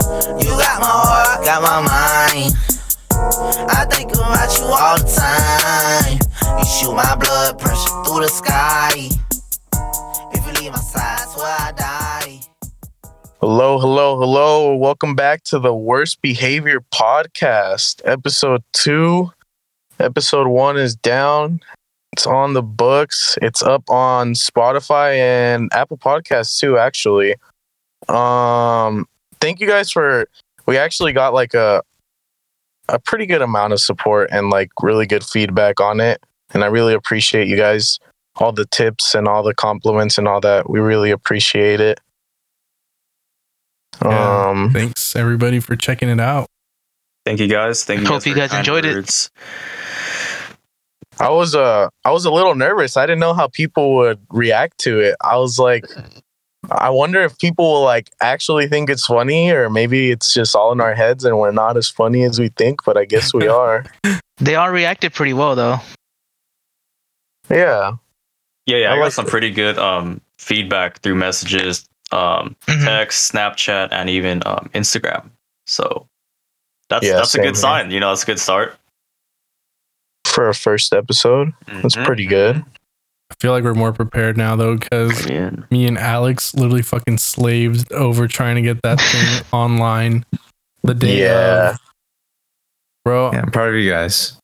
You got my heart, got my mind. I think about you all the time. You shoot my blood pressure through the sky. If you leave my side, where I die. Hello, hello, hello. Welcome back to the Worst Behavior Podcast, episode two. Episode one is down. It's on the books. It's up on Spotify and Apple Podcasts too, actually. Um, thank you guys for we actually got like a a pretty good amount of support and like really good feedback on it. And I really appreciate you guys, all the tips and all the compliments and all that. We really appreciate it. Yeah. Um, Thanks everybody for checking it out. Thank you guys. Thank you. Hope for you guys kind enjoyed it. I was uh I was a little nervous. I didn't know how people would react to it. I was like I wonder if people will like actually think it's funny or maybe it's just all in our heads and we're not as funny as we think, but I guess we are. They all reacted pretty well though. Yeah. Yeah, yeah. I I, got like some it. pretty good um feedback through messages, um, Mhm. text, Snapchat, and even um, Instagram. So that's Yeah, that's a good here. sign. You know, that's a good start. For a first episode. That's Mhm. pretty good. I feel like we're more prepared now though, because me and Alex literally fucking slaved over trying to get that thing online the day Yeah. of. Bro, Yeah, I'm proud of you guys.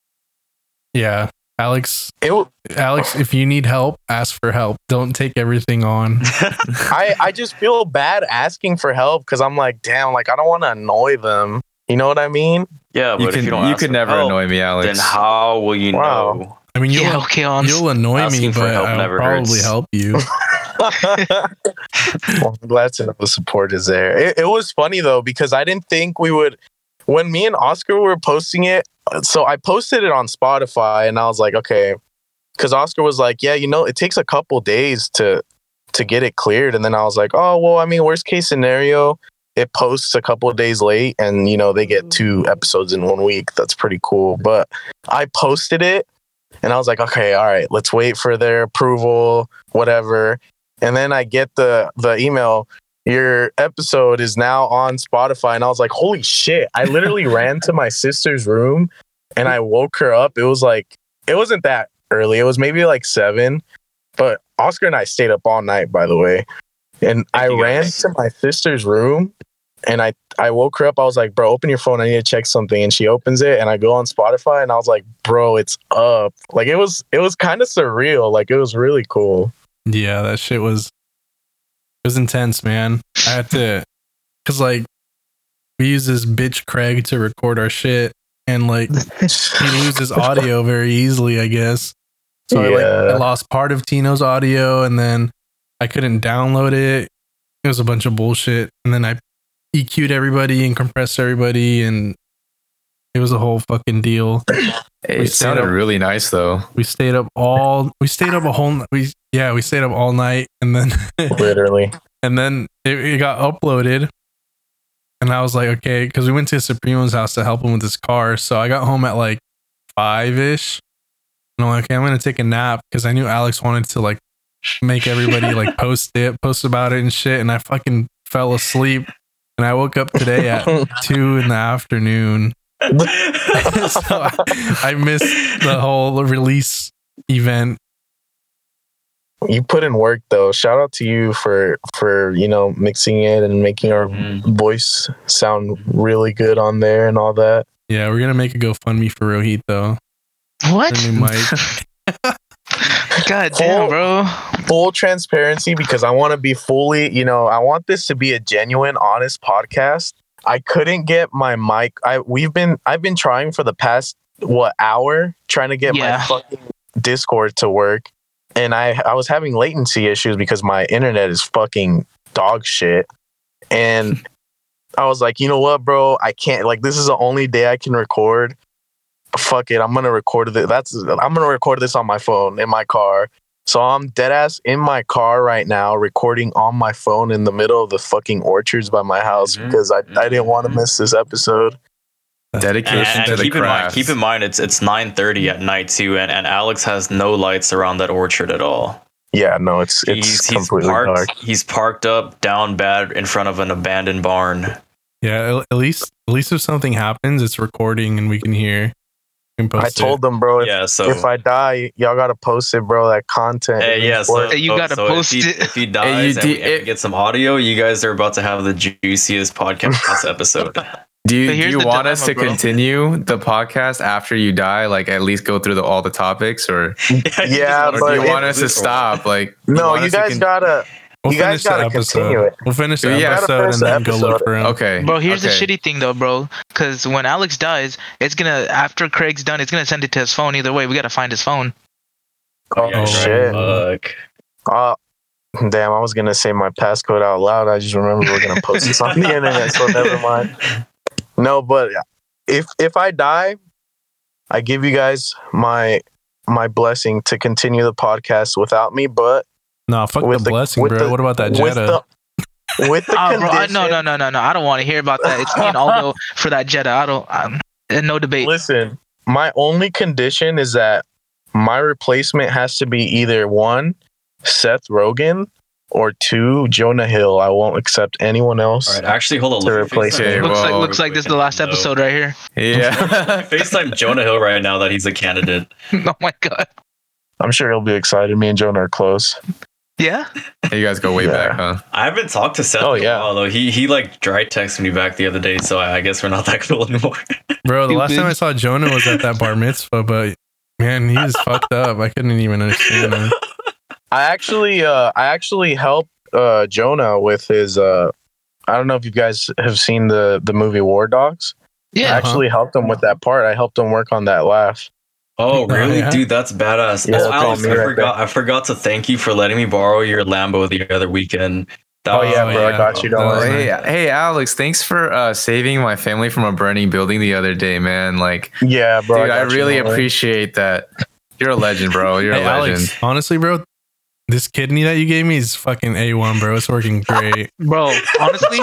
yeah. Alex, It w- Alex, if you need help, ask for help. Don't take everything on. I I just feel bad asking for help cuz I'm like, damn, like I don't want to annoy them. You know what I mean? yeah, but You can you you, don't ask could never help, annoy me, Alex. Then how will you Wow. know? I mean, you'll yeah, okay, you'll annoy me, for but help I'll never probably hurts. help you. well, I'm glad to know the support is there. It, it was funny though because I didn't think we would. When me and Oscar were posting it, so I posted it on Spotify, and I was like, okay, because Oscar was like, yeah, you know, it takes a couple days to to get it cleared, and then I was like, oh well, I mean, worst case scenario, it posts a couple of days late, and you know they get mm. two episodes in one week. That's pretty cool. But I posted it, and I was like, okay, all right, let's wait for their approval, whatever and then I get the the email. Your episode is now on Spotify, and I was like, "Holy shit!" I literally ran to my sister's room, and I woke her up. It was like it wasn't that early. It was maybe like seven, but Oscar and I stayed up all night. By the way, and I ran to my sister's room, and I I woke her up. I was like, "Bro, open your phone. I need to check something." And she opens it, and I go on Spotify, and I was like, "Bro, it's up!" Like it was it was kind of surreal. Like it was really cool. Yeah, that shit was it was intense, man. I had to cuz like we use this bitch Craig to record our shit and like he loses audio very easily, I guess. So I like I lost part of Tino's audio and then I couldn't download it. It was a bunch of bullshit and then I EQ'd everybody and compressed everybody and it was a whole fucking deal. it we sounded up- really nice though. We stayed up all we stayed up a whole we yeah, we stayed up all night and then Literally. and then it, it got uploaded and i was like okay because we went to supremo's house to help him with his car so i got home at like five-ish and i'm like okay i'm gonna take a nap because i knew alex wanted to like make everybody like post it post about it and shit and i fucking fell asleep and i woke up today at two in the afternoon so I, I missed the whole release event you put in work though. Shout out to you for for you know mixing it and making our Mhm. voice sound really good on there and all that. yeah we're gonna make a gofundme for rohit though what? the new God damn, bro. Full transparency because I want to be fully, you know, I want this to be a genuine, honest podcast. I couldn't get my mic. I we've been I've been trying for the past what hour trying to get Yeah. my fucking Discord to work, and I I was having latency issues because my internet is fucking dog shit, and I was like, you know what, bro, I can't. Like, this is the only day I can record. Fuck it, I'm gonna record it. That's I'm gonna record this on my phone in my car. So I'm dead ass in my car right now, recording on my phone in the middle of the fucking orchards by my house Mhm. because I, I didn't want to Mhm. miss this episode. And, Dedication and to the keep in mind, craft. keep in mind, it's it's nine thirty at night too, and, and Alex has no lights around that orchard at all. Yeah, no, it's it's he's he's completely parked dark. he's parked up down bad in front of an abandoned barn. Yeah, at- at least at least if something happens, it's recording and we can hear. We can I post told them, bro. If, yeah, so if I die, y'all gotta post it, bro. That content. Hey, it yeah, so. Hey, you gotta so post if he, it. If he dies you and, we, and we it- get some audio, you guys are about to have the juiciest podcast episode. Do you, But do you the want us to bro. continue the podcast after you die? Like at least go through the, all the topics, or, Yeah, or do you want us to stop? Like no, want you guys con- gotta. We'll You guys finish the gotta episode. continue it. We'll finish the Yeah. episode Gotta and finish the then go look episode. for him. Okay, Bro, here's okay. the shitty thing though, bro. Because when Alex dies, it's gonna after Craig's done, it's gonna send it to his phone. Either way, we gotta find his phone. Oh, Yeah, shit. Fuck. Uh, damn, I was gonna say my passcode out loud. I just remember we're gonna post this on the internet, so never mind. No, but if if I die, I give you guys my my blessing to continue the podcast without me, but Nah, fuck With the the- blessing, bro. the- what about that with Jetta? the with the Oh, bro, I, condition. no, no, no, no, no. I don't want to hear about that. It's me and Aldo for that Jetta. I don't. Um, no debate. Listen, my only condition is that my replacement has to be either one, Seth Rogen, or two, Jonah Hill. I won't accept anyone else. All right, actually, hold on. To replace FaceTime it. looks like looks like this is the last episode right here. Yeah. FaceTime Jonah Hill right now that he's a candidate. oh my god. I'm sure he'll be excited. Me and Jonah are close. Yeah. you guys go way Yeah. back, huh? I haven't talked to Seth Oh, in yeah. a while though. He he like dry texted me back the other day, so I, I guess we're not that cool anymore. Bro, the last time I saw Jonah was at that bar mitzvah, but man, he was fucked up. I couldn't even understand him. I actually, uh, I actually helped uh, Jonah with his. Uh, I don't know if you guys have seen the the movie War Dogs. I Yeah. actually helped him with that part. I helped him work on that laugh. Oh really, yeah? dude? That's badass. Yeah, oh, Alex, me I right forgot. I forgot to thank you for letting me borrow your Lambo the other weekend. That Oh was- yeah, bro, I got you. Don't That was worry. Hey, hey, Alex! Thanks for uh, saving my family from a burning building the other day, man. Like, Yeah, bro. dude, I, got you, really don't appreciate that. You're a legend, bro. You're Hey, a legend. Alex, honestly, bro, this kidney that you gave me is fucking A1, bro. It's working great. Bro, honestly,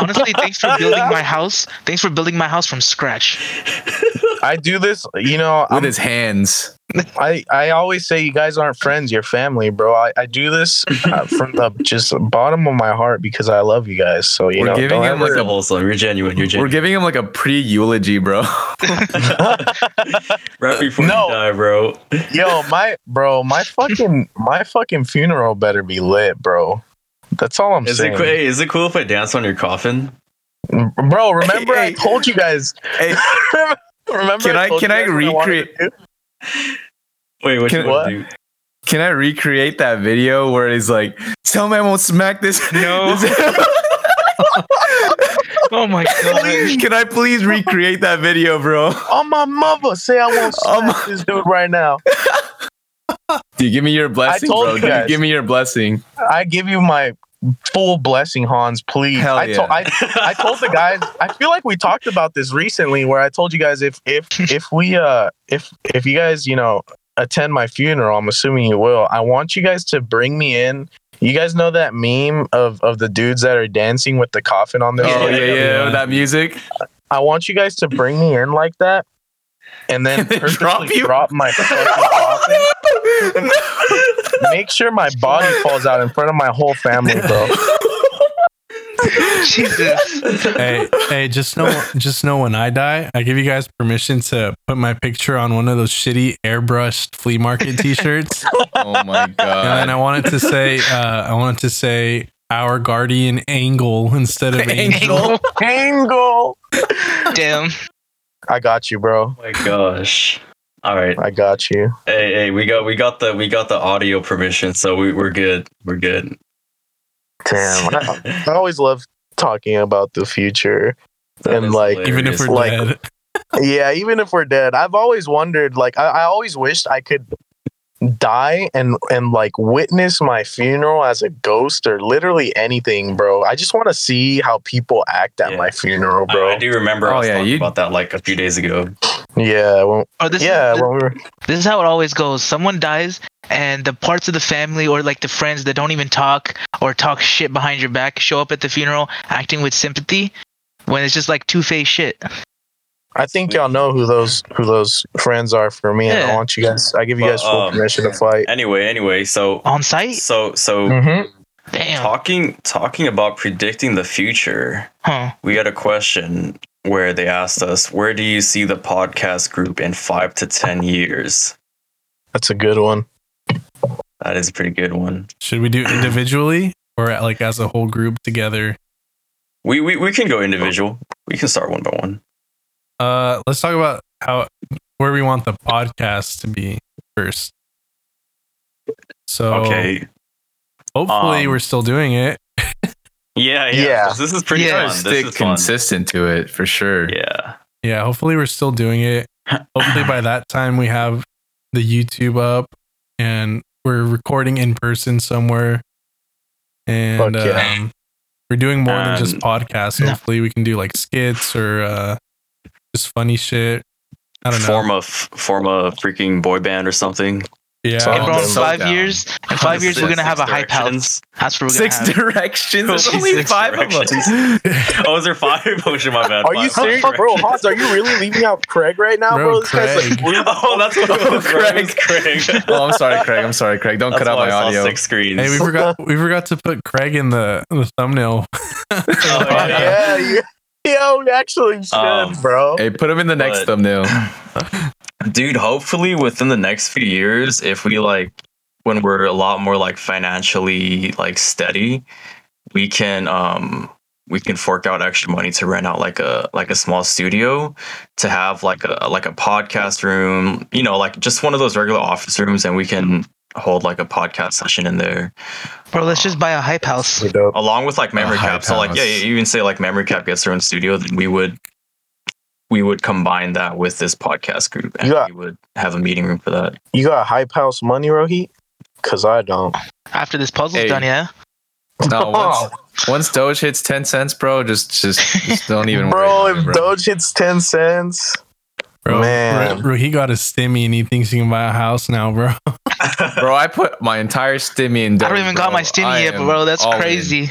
honestly, thanks for building my house. Thanks for building my house from scratch. I do this. You know, With I'm, his hands. I I always say you guys aren't friends. You're family, bro. I, I do this uh, from the just bottom of my heart because I love you guys. So you We're know, giving don't him ever- like You're wholesome. You're genuine. You're genuine. We're giving him like a pre eulogy, bro. right before No. you die, bro. Yo, my bro, my fucking my fucking funeral better be lit, bro. That's all I'm Is saying. it? Hey, is it cool if I dance on your coffin? Bro, remember Hey, I hey. told you guys. Hey, remember Can I- told can I guys what wanted recreate- to? Wait, what Can- you want do? can I recreate that video where he's like, "Tell me I won't smack this"? No. Oh my god. can I please recreate that video, bro? On my mother, say I won't Oh smack my- this dude right now. Dude, give me your blessing, told bro. you Dude. Give me your blessing. I give you my full blessing, Hans. Please. Hell I, yeah. told, I I told the guys. I feel like we talked about this recently, where I told you guys if if if we uh if if you guys you know attend my funeral, I'm assuming you will. I want you guys to bring me in. You guys know that meme of of the dudes that are dancing with the coffin on their Oh Yeah, yeah, yeah, yeah, that music. I want you guys to bring me in like that, and then And then purposely drop you? drop my fucking coffin. Make sure my body falls out in front of my whole family, bro. Jesus. hey, hey, just know, just know when I die, I give you guys permission to put my picture on one of those shitty airbrushed flea market T-shirts, oh my god! and then I wanted to say, uh, I wanted to say our guardian angle instead of angel. Angle. Damn. I got you, bro. Oh my gosh. All right. I got you. Hey, hey, we got we got the we got the audio permission, so we, we're good. We're good. Damn. I, I always love talking about the future. That And, is like, Even if we're Like- dead, Yeah, even if we're dead, I've always wondered. Like, I, I always wished I could die and and like witness my funeral as a ghost or literally anything, bro. I just want to see how people act at Yeah. my funeral, bro. I do remember I Oh, was yeah, talking you- about that like a few days ago. Yeah, well, Oh, this yeah. is, When we were, this is how it always goes. Someone dies, and the parts of the family or like the friends that don't even talk or talk shit behind your back show up at the funeral acting with sympathy when it's just like two faced shit. I think y'all know who those who those friends are for me, and I want you guys. I give you Well, guys full um, permission to fight. Anyway, anyway, so On site? so so Mhm. Damn. Talking talking about predicting the future, Huh. we got a question where they asked us, "Where do you see the podcast group in five to ten years?" That's a good one. That is a pretty good one. Should we do individually or like as a whole group together? We we, we can go individual. We can start one by one. Uh, let's talk about how where we want the podcast to be first. So Okay. hopefully um, we're still doing it. Yeah, yeah. Yeah. This is pretty Yeah, fun. This Stick is fun. consistent to it for sure. Yeah. Yeah, hopefully we're still doing it. Hopefully by that time we have the YouTube up and we're recording in person somewhere. And Fuck yeah. um, we're doing more than just podcasts. Hopefully we can do like skits or uh, just funny shit. I don't know. Form a f- form a freaking boy band or something. Yeah. So- Hey, in so five down. years, in five years, we're gonna have a hype house. That's what we're gonna Six have. directions. There's Six only five of directions. us. Oh, is there five? Oh, shit, my bad. Are you Five- five serious, bro? Hans, are you really leaving out Craig right now, Bro, bro? This guy's like, Craig. Oh, that's what it was. bro. It was Craig. Craig. oh, I'm sorry, Craig. I'm sorry, Craig. Don't That's cut out my I saw audio. Six screens. Hey, we forgot we forgot to put Craig in the, the thumbnail. Oh, yeah, you, yo, you actually should, Um, bro. Hey, put him in the next But- thumbnail. dude hopefully within the next few years if we like when we're a lot more like financially like steady we can um we can fork out extra money to rent out like a like a small studio to have like a like a podcast room you know like just one of those regular office rooms and we can hold like a podcast session in there Bro, let's just um, buy a hype house. Along with like memory hype cap so like yeah you even say like memory cap gets their own studio then we would we would combine that with this podcast group and Yeah. we would have a meeting room for that You got hype house money, Rohit? Cause I don't. After this puzzle's Hey. done, yeah. No, once, once Doge hits ten cents, bro, just just, just don't even bro, worry. if it, bro. Doge hits ten cents, Bro, Man. bro, bro, he got a stimmy and he thinks he can buy a house now, bro. bro, I put my entire stimmy in. I don't Doge, even got my stimmy I yet, am bro. That's all in. crazy.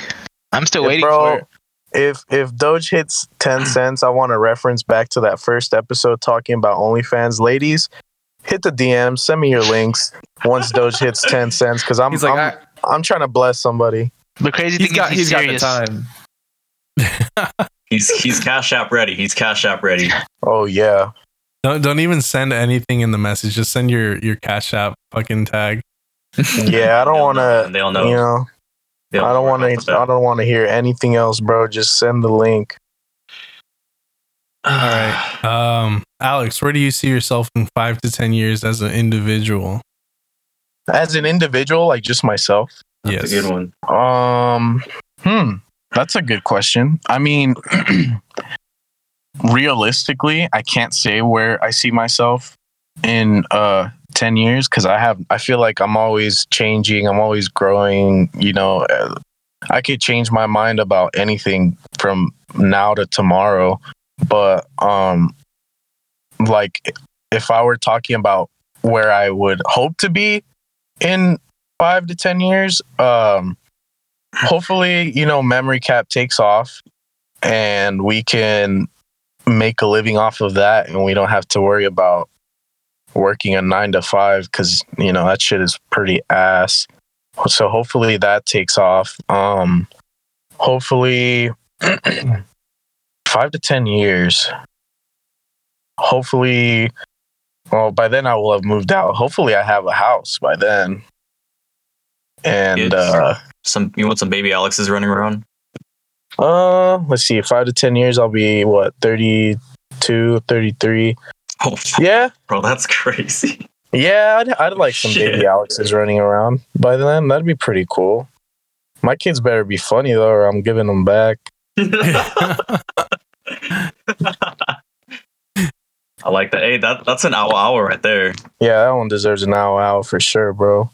I'm still Yeah, waiting bro. for it. if if Doge hits ten cents, I want to reference back to that first episode talking about OnlyFans. Ladies, hit the DM, send me your links once Doge hits ten cents, because I'm like, I'm, I, I'm trying to bless somebody. The crazy he's thing got is he's, he's got the time. He's he's cash app ready. He's cash app ready. Oh yeah, Don't don't even send anything in the message. Just send your your cash app fucking tag. yeah. I don't want to. They'll know. You know, They'll I don't want right off the to. I don't want to hear anything else, bro. Just send the link. All right. Um, Alex, where do you see yourself in five to ten years as an individual? As an individual, like just myself. That's yes. a good one. Um, hmm, that's a good question. I mean, realistically, I can't say where I see myself in uh 10 years cuz I have I feel like I'm always changing, I'm always growing, you know, I could change my mind about anything from now to tomorrow, but um like if I were talking about where I would hope to be in 5 to 10 years, um hopefully, you know, memory cap takes off and we can make a living off of that and we don't have to worry about working a nine to five because you know that shit is pretty ass. So hopefully that takes off. Um hopefully five to ten years. Hopefully well by then I will have moved out. Hopefully I have a house by then. And uh Some you want some baby Alexes running around? Uh, let's see. Five to ten years, I'll be what 32, 33. Oh, Yeah, bro, that's crazy. yeah. I'd, I'd like some Shit. baby Alexes running around by then. That'd be pretty cool. My kids better be funny though, or I'm giving them back. I like that. Hey, that that's an hour hour right there. Yeah, that one deserves an hour out for sure, bro.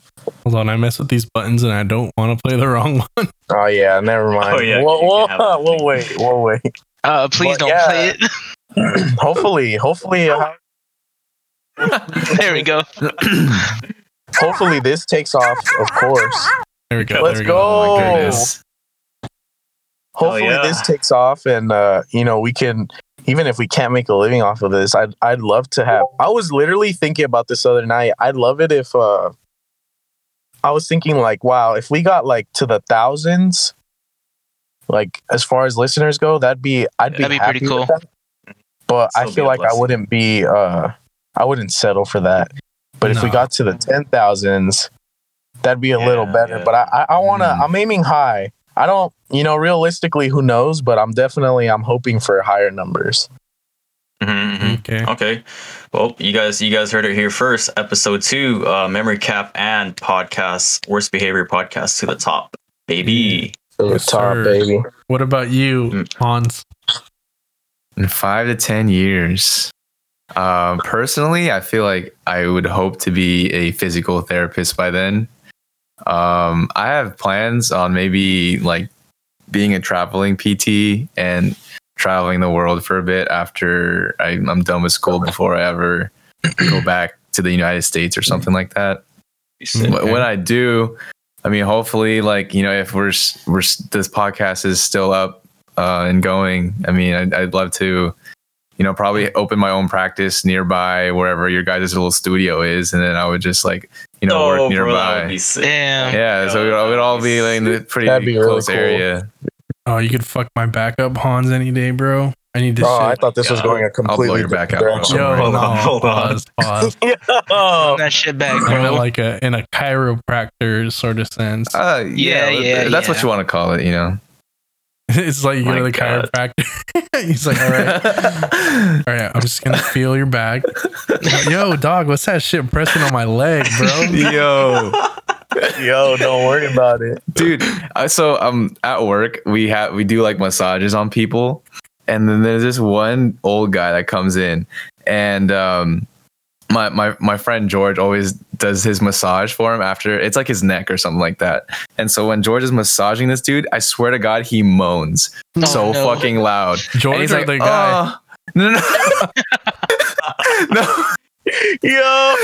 Hold on, I mess with these buttons and I don't want to play the wrong one. Oh yeah, never mind. Oh, yeah, we'll, we'll, can we'll wait. We'll wait. Uh, please But don't yeah. play it. hopefully, hopefully, uh, there we go. hopefully this takes off. Of course. There we go. Let's there we go. go. Oh my goodness. hopefully yeah. this takes off and uh you know we can even if we can't make a living off of this i'd i'd love to have i was literally thinking about this other night i'd love it if uh I was thinking like, wow, if we got like to the thousands, like as far as listeners go, that'd be I'd be, That'd be pretty cool. that. But I Still be feel a like I wouldn't be uh I wouldn't settle for that. But if we got to the ten thousands, that'd be a little better. yeah. But I I, I wanna Mm. I'm aiming high. I don't you know, realistically who knows, but I'm definitely I'm hoping for higher numbers. Mhm, mhm. Okay. Okay. Well, you guys, you guys heard it here first. Episode two, uh, memory cap and podcast, worst behavior podcast to the top, baby. To the Yes, top, sir. baby. What about you, Mm. Hans? In five to ten years. Um, personally, I feel like I would hope to be a physical therapist by then. Um, I have plans on maybe like being a traveling PT and traveling the world for a bit after I, I'm done with school before I ever go back to the United States or something like that. You said- When I do, I mean, hopefully, like you know, if we're we're this podcast is still up uh, and going, I mean, I'd, I'd love to, you know, probably open my own practice nearby wherever your guys' little studio is, and then I would just like you know Oh, work bro, that nearby. would be sick. Damn. yeah, so it would all be like in the pretty That'd be really close cool. area. Oh, you could fuck my back up, Hans, any day, bro. I need to. Oh, I thought this was going a completely your back different out. direction. Yo, Hold no, on, hold on. pause, pause. Yo. that shit back, bro. like a in a chiropractor sort of sense. Uh, yeah, Yeah, yeah, that's what you want to call it, you know. it's like you go to the God. chiropractor. He's like, all right, all right, I'm just gonna feel your back. Yo, dog, what's that shit pressing on my leg, bro? Yo. Yo, don't worry about it. dude uh, so um at work we have we do like massages on people and then there's this one old guy that comes in and um my my my friend George always does his massage for him after it's like his neck or something like that. And so when George is massaging this dude, I swear to God, he moans Oh, so no. fucking loud. And George he's like, the guy? "Oh." no, no, no. Yo.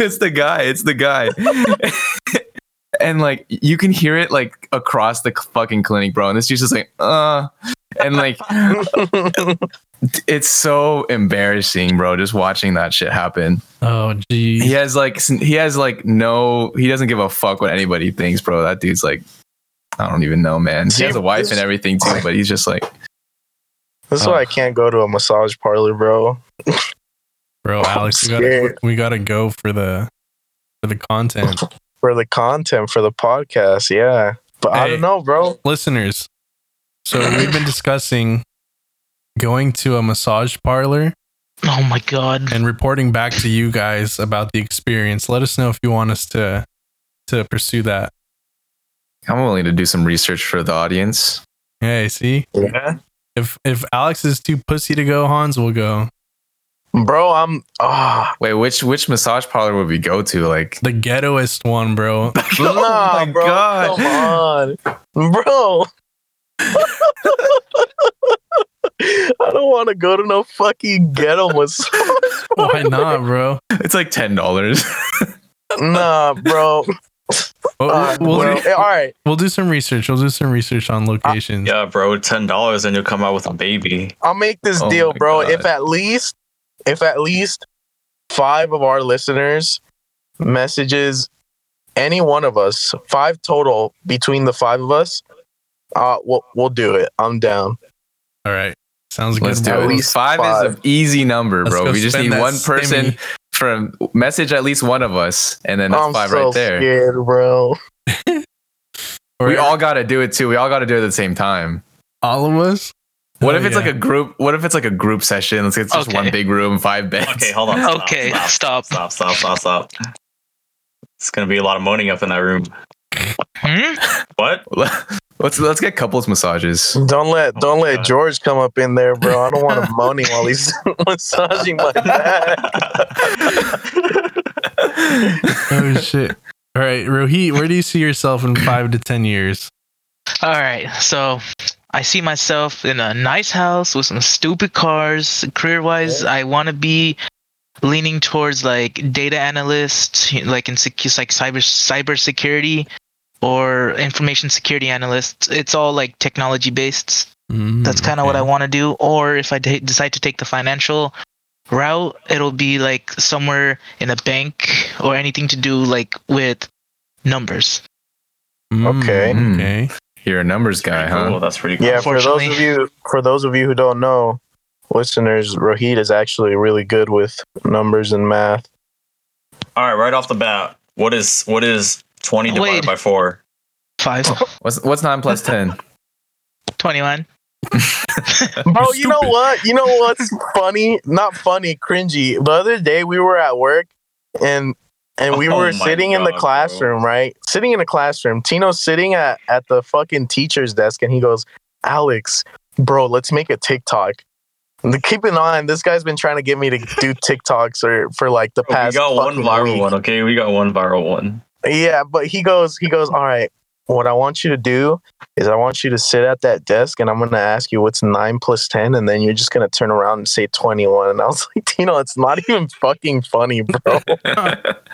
it's the guy. It's the guy. and like you can hear it like across the fucking clinic, bro. And this dude's just like, uh, and like it's so embarrassing, bro. Just watching that shit happen. Oh, geez. He has like he has like no. He doesn't give a fuck what anybody thinks, bro. That dude's like, I don't even know, man. He has a wife and everything too, but he's just like, That's why I can't go to a massage parlor, bro. bro, Alex, we gotta, we gotta go for the for the content. For the content for the podcast, yeah. But I don't know, bro. Listeners, so we've been discussing going to a massage parlor Oh my god. and reporting back to you guys about the experience. Let us know if you want us to to pursue that. I'm willing to do some research for the audience. Hey, see, Yeah. if if Alex is too pussy to go, Hans will go. Bro, I'm ah Wait, which which massage parlor would we go to? Like, The ghettoest one, bro. nah, my bro. God. Come on. Bro. I don't want to go to no fucking ghetto massage. Why not, bro? it's like ten dollars. nah, bro. We'll, Uh, we'll, bro. do, All right. we'll do some research. We'll do some research on locations. Yeah, bro, ten dollars and you'll come out with a baby. I'll make this Oh deal, bro. God. If at least, if at least five of our listeners messages any one of us, five total between the five of us, uh, we'll we'll do it. I'm down. All right, sounds Let's good. do At it. least Five, is an easy number, Let's bro. We just need one person stimmy. from message at least one of us, and then that's I'm five so right there. scared, bro. We all got to do it too. We all got to do it at the same time. all of us. What Oh, if it's yeah. like a group? What if it's like a group session? Let's say it's just Okay. one big room, five beds. Okay, hold on. Stop, Okay, stop, stop. stop, stop, stop, stop. It's gonna be a lot of moaning up in that room. Hmm? What? let's let's get couples massages. Don't let Oh don't my let God. George come up in there, bro. I don't want him moaning while he's massaging my back. oh shit! All right, Rohit, where do you see yourself in five to ten years? All right, so I see myself in a nice house with some stupid cars. Career wise, I want to be leaning towards like data analyst, like in secu- like cyber cyber security or information security analyst. It's all like technology based. Mm, That's kind of what I want to do. Or if I decide to take the financial route, it'll be like somewhere in a bank or anything to do like with numbers. Mm, Okay. Okay. You're a numbers guy, Cool, huh? that's pretty cool. Yeah, for those of you for those of you who don't know, listeners, Rohit is actually really good with numbers and math. All right, right off the bat, what is what is twenty divided Wait. by four? Five. What's what's nine plus ten? 21. Bro, you know what? You know what's funny? Not funny, cringy. The other day we were at work and and we Oh were sitting in the God, classroom, right? Sitting in the classroom. Tino's sitting at, at the fucking teacher's desk and he goes, Alex, bro, let's make a TikTok. And keep in mind, this guy's been trying to get me to do TikToks or for like the oh, We past. We got one viral week. one, okay? We got one viral one. Yeah, but he goes, he goes, all right. What I want you to do is I want you to sit at that desk and I'm gonna ask you what's nine plus ten, and then you're just gonna turn around and say twenty one. And I was like, Tino, it's not even fucking funny, bro.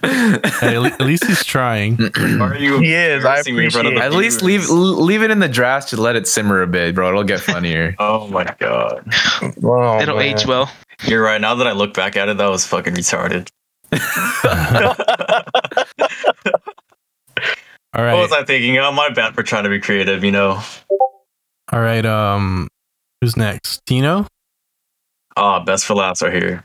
Hey, at, least he's trying. Are you He is, I embarrassing me in front of the appreciate At least leave leave it in the draft to let it simmer a bit, bro. It'll get funnier. Oh my god. Oh, It'll man. age well. You're right. Now that I look back at it, that was fucking retarded. All What was I thinking? Oh, my bad for trying to be creative, you know. All right. Um, who's next? Tino. Ah, best for last right here.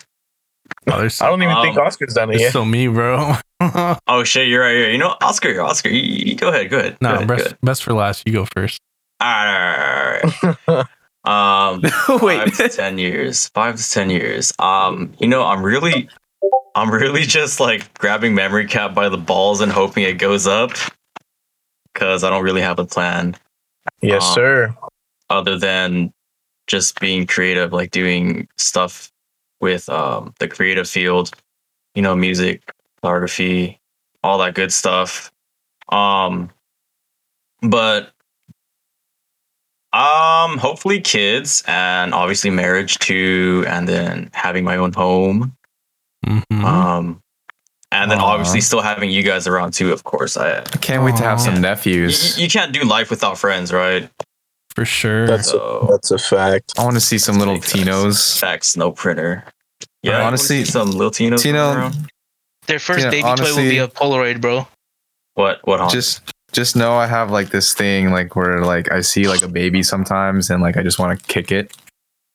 Oh, there's I don't even think Um, Oscar's done it It's yet. still me, bro. Oh shit, you're right here. You know, Oscar, Oscar, you, you- go ahead, go ahead. No, ahead, go best, best for last. You go first. All right, all right, all right. Um, five to ten years. Five to ten years. Um, you know, I'm really, I'm really just like grabbing memory cap by the balls and hoping it goes up, because I don't really have a plan yes, Um, sir. other than just being creative, like doing stuff with um the creative field, you know, music, photography, all that good stuff. Um, but um, hopefully kids and obviously marriage too, and then having my own home. Mhm. Um, and then Aw. obviously still having you guys around too. Of course, I. I can't wait to have some nephews. you can't do life without friends, right? for sure. That's So- a, that's a fact. I want to see some little Makes Tinos. Facts, no printer. Yeah, Honestly, honestly, some little Tinos. Tino- around. Their first Yeah, baby toy will be a Polaroid, bro. What? What? Hon? Just just know I have like this thing like where like I see like a baby sometimes and like I just want to kick it.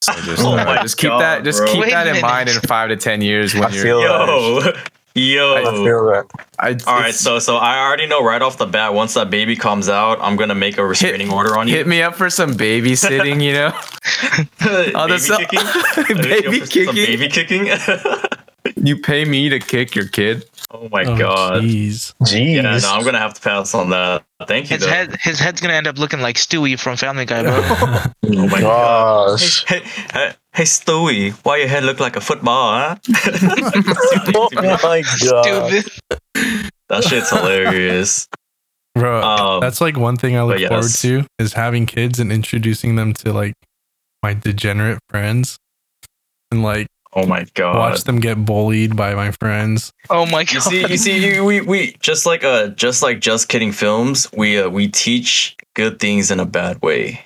So just, Oh uh, my just keep God, that just bro. keep Wait that in mind in five to ten years when I you're feel yo, yo. I feel that. I, All right, so so I already know right off the bat. Once that baby comes out, I'm gonna make a restraining order on you. hit me up for some babysitting, you know? Baby so- kicking. baby Some kicking. Baby kicking. You pay me to kick your kid. oh my oh, god. Jeez. Jeez. Yeah, no, I'm gonna have to pass on that. Thank you. His Though. head, his head's gonna end up looking like Stewie from Family Guy, bro. Oh my god. Gosh. Hey, hey, hey, Stewie, why your head look like a football, huh? oh my god. Stupid. that shit's hilarious. Bro, Um, that's like one thing I look yes. forward to is having kids and introducing them to like my degenerate friends and like Oh my god. watch them get bullied by my friends. Oh my god. You see, you see, you, we we just like uh, just like just kidding films. We uh, we teach good things in a bad way.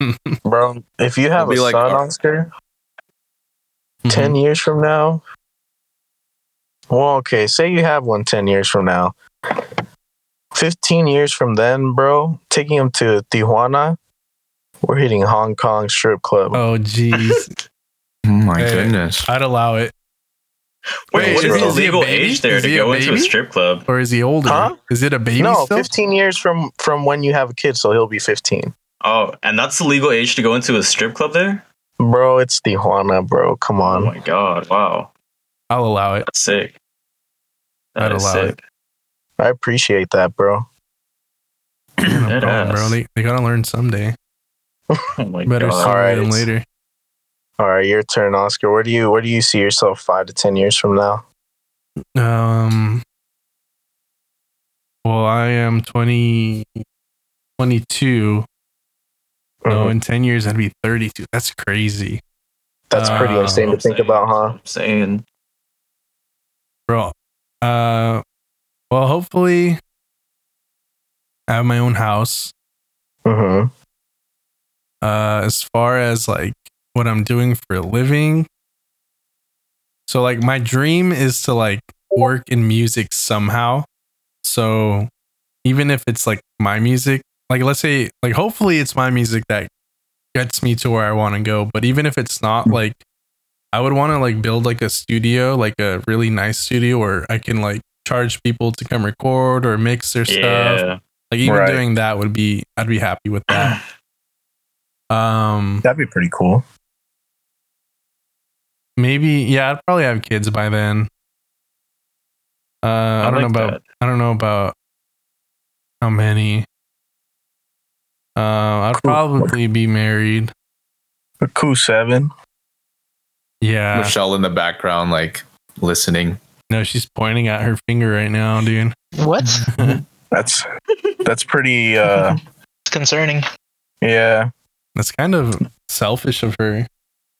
Bro, if you have It'll a be like son, our- Oscar, Mm-hmm. 10 years from now, well, okay, say you have one 10 years from now. 15 years from then, bro, taking him to Tijuana, we're hitting Hong Kong strip club. Oh jeez. Oh my Hey. goodness. I'd allow it. Wait, Wait, what is is the is he a legal age there Is to he a go into a strip club? Or is he older? Huh? Is it a baby no, still? 15 years from from when you have a kid, so he'll be 15. Oh, and that's the legal age to go into a strip club there? Bro, it's Tijuana, bro. Come Oh on. my god! Wow, I'll allow it. that's sick. That I'd is allow sick. I appreciate that, bro. No problem, bro. They, they gotta learn someday. Oh my Better god! sooner Alright. than later. All right, your turn, Oscar. Where do you where do you see yourself 5 to 10 years from now? Um. Well, I am 20, 22. So Mhm. in 10 years, I'd be 32. That's crazy. That's pretty Uh, insane to think about, huh? I'm saying. Bro. Uh, well, hopefully, I have my own house. Mm-hmm. Uh, as far as like what I'm doing for a living. So, like, my dream is to like work in music somehow. So, even if it's like my music, like let's say, like hopefully it's my music that gets me to where I want to go. But even if it's not, like I would want to like build like a studio, like a really nice studio where I can like charge people to come record or mix their stuff. Like even Right. doing that would be, I'd be happy with that. Um, That'd be pretty cool. Maybe yeah, I'd probably have kids by then. Uh, I, don't like know about that. I don't know about how many. Uh, I'd Cool. probably be married. A cool seven. Yeah, Michelle in the background, like listening. no, she's pointing at her finger right now, dude. What? That's that's pretty. uh It's concerning. Yeah, That's kind of selfish of her.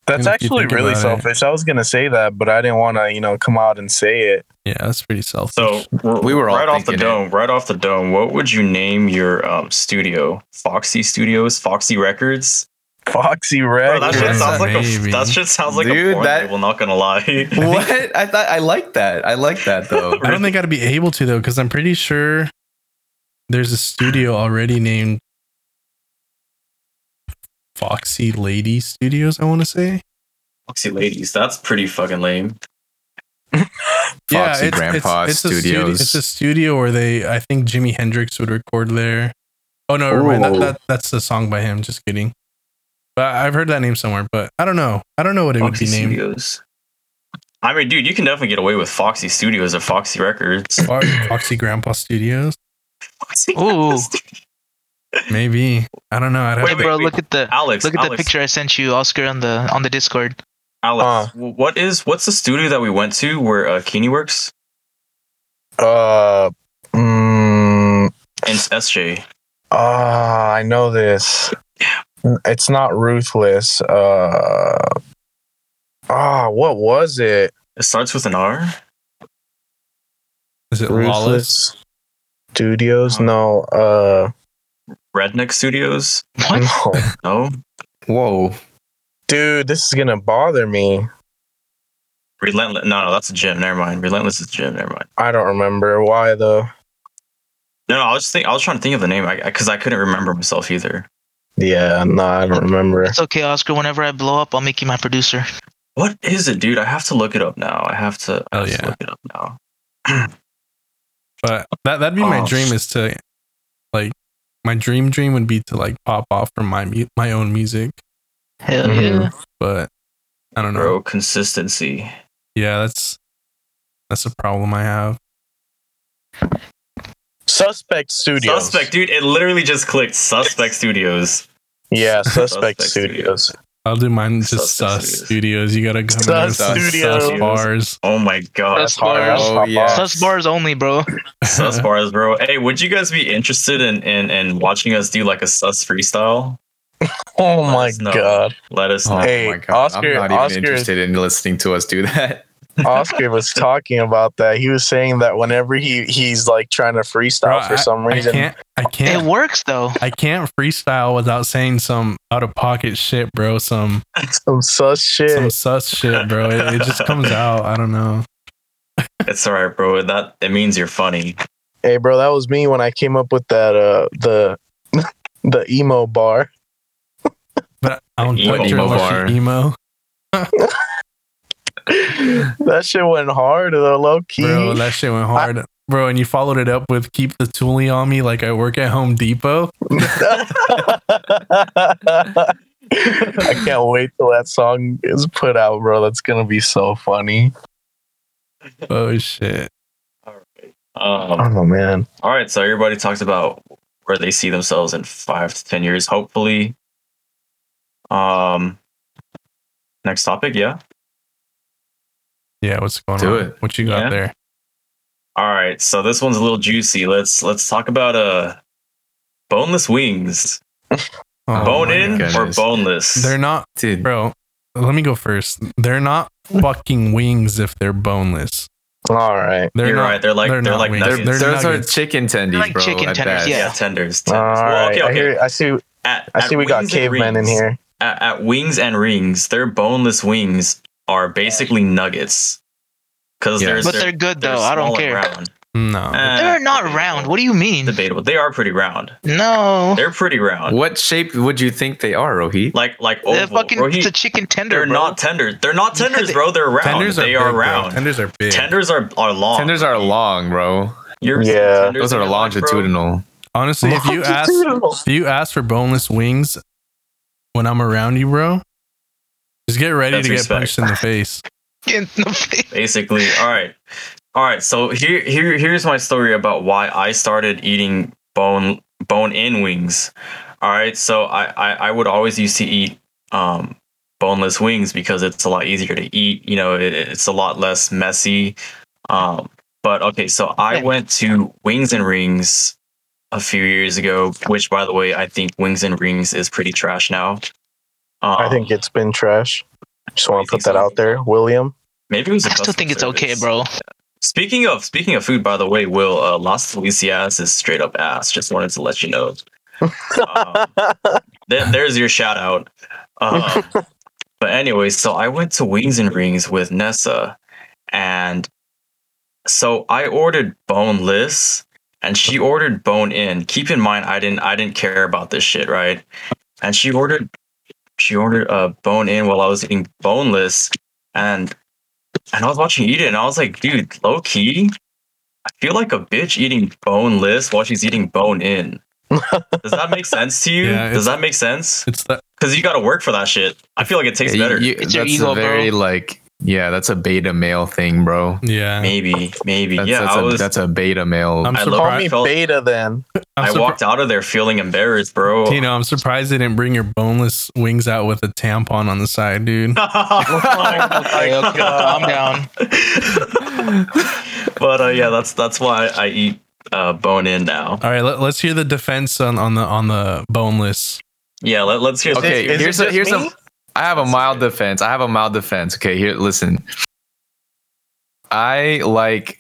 That's And if you actually really about it- selfish. I was gonna say that, but I didn't want to, you know, come out and say it. Yeah, that's pretty selfish. So We were all right off the thinking it. dome. Right off the dome. What would you name your um studio? Foxy Studios, Foxy Records. Foxy Bro, Red. that shit sounds like a that shit sounds like Dude, a porn that- label. Not gonna lie. What? I thought I like that. I like that though. I don't think I'd be able to though, because I'm pretty sure there's a studio already named Foxy Lady Studios. I want to say. Foxy ladies. That's pretty fucking lame. Foxy Grandpa a studio, Studios. it's a studio where they, I think Jimi Hendrix would record there. Oh no, never mind. That, that that's the song by him. Just kidding. But I've heard that name somewhere. But I don't know. I don't know what it Foxy would be named. Studios. I mean, dude, you can definitely get away with Foxy Studios or Foxy Records. Foxy Grandpa Studios. Foxy Ooh. Maybe. I don't know. I'd have Hey, wait, bro, wait. look at the Alex, look at the picture I sent you, Oscar, on the on the Discord. Alex, what is what's the studio that we went to where uh, Keeney works? Uh, mm, And SJ. ah, I know this. It's not ruthless. Uh, ah, what was it? It starts with an R. Is it Lawless? Ruthless Studios? No. Uh, Redneck Studios. What? no. No. Whoa. Dude, this is gonna bother me. Relentless. No, no, that's a gym. Never mind. Relentless is a gym. Never mind. I don't remember why though. No, no. I was just think. I was trying to think of the name because I, couldn't remember myself either. Yeah, no, I don't remember. It's okay, Oscar. Whenever I blow up, I'll make you my producer. What is it, dude? I have to look it up now. I have to. I Hell have to yeah. look it up now. But that that'd be my Oh, dream is to like my dream dream would be to like pop off from my mu- my own music. Hell Mhm. yeah. But I don't know. Bro, consistency. Yeah, that's that's a problem I have. Suspect Studios. Suspect, dude. It literally just clicked. Suspect Studios. Yeah, Suspect, Suspect Studios. I'll do mine just Suspect sus Studios. studios. You gotta come Sus in sus, Studios. sus bars. Oh my god. Sus bars. Oh, yeah. Sus bars only, bro. sus bars, bro. Hey, would you guys be interested in, in in watching us do like a sus freestyle? Oh Let my know. god. Let us Oh know. Hey, my god. Oscar- I'm not even Oscar- interested in listening to us do that. Oscar was talking about that. He was saying that whenever he he's like trying to freestyle Bro, for some I, reason. I can't I It can't works though. I can't freestyle without saying some out of pocket shit, bro. Some some sus shit. some sus shit, bro. It, it just comes out. I don't know. It's all right, bro. That it means you're funny. Hey, bro, that was me when I came up with that. Uh, the the emo bar. But I don't Emo put your bar. emo. that shit went hard though, low key. Bro, that shit went hard. Bro, and you followed it up with keep the toolie on me like I work at Home Depot. I can't wait till that song is put out, bro. That's gonna be so funny. Oh shit. All right. Um, Oh man. all right. So everybody talks about where they see themselves in five to ten years, hopefully. Um. Next topic, yeah. Yeah, what's going Do on? it. What you got Yeah. there? All right. So this one's a little juicy. Let's let's talk about uh boneless wings. Oh Bone in God. or boneless? They're not Dude, bro. Let me go first. They're not fucking wings if they're boneless. All right. They're You're not, right. They're like they're, not like wings. nuggets. They're, they're those are nuggets. chicken tendies, like bro. chicken tenders, yeah. yeah, tenders. All tenders. Well, right. okay, I okay. hear. I see. At, I see. We got Wings and cavemen in here. At, at Wings and Rings, they're boneless wings are basically nuggets. Because Yeah. there's But they're good though. I don't care. Round. No. Eh, They're not debatable. round. What do you mean? Debatable. They are pretty round. No. They're pretty round. What shape would you think they are, Rohit? Like like They're oval. fucking Rohit, it's a chicken tender, they're bro. not tender. They're not Yeah, tenders, they- bro. They're round. Tenders are they big, are bro. round. Tenders are big. Tenders are are long. Tenders are long, bro. You're Yeah. Those are your life, bro? longitudinal. Honestly, if you ask if you ask for boneless wings when I'm around you, bro, just get ready That's to get punched in the face. In the face. basically all right all right so here here here's my story about why i started eating bone bone in wings all right so i i, I would always used to eat um boneless wings because it's a lot easier to eat you know it, it's a lot less messy um but okay so i Yeah. went to wings and rings a few years ago which by the way i think wings and rings is pretty trash now um, I think it's been trash. Just want to put that so? out there, William. maybe it was a I still customer think it's okay, bro. Speaking of speaking of food, by the way, Will uh, Las Felicias is straight up ass. Just wanted to let you know. Um, there- there's your shout out. Um, but anyway, so I went to Wings and Rings with Nessa, and so I ordered boneless, and she ordered bone in. Keep in mind, I didn't I didn't care about this shit, right? And she ordered she ordered a uh, bone in while I was eating boneless, and and I was watching eat it, and I was like, dude, low key, I feel like a bitch eating boneless while she's eating bone in. Does that make sense to you? Yeah, Does that make sense? It's the Because you got to work for that shit. I feel like it tastes Yeah, better. you- It's your that's ego, a bro. very like yeah, that's a beta male thing, bro. yeah. maybe, maybe. That's, yeah, that's, I a, was. that's a beta male. I'm I love Call me felt- Beta then. I'm I surpri- walked out of there feeling embarrassed, bro. You know, I'm surprised they didn't bring your boneless wings out with a tampon on the side, dude. Okay, okay, calm down. but uh, yeah, that's that's why I eat uh, bone in now. All right, let, us hear the defense on, on the on the boneless. Yeah, let, let's hear. Okay, is it here's a here's me? a I have a mild defense. I have a mild defense. Okay, here listen. I like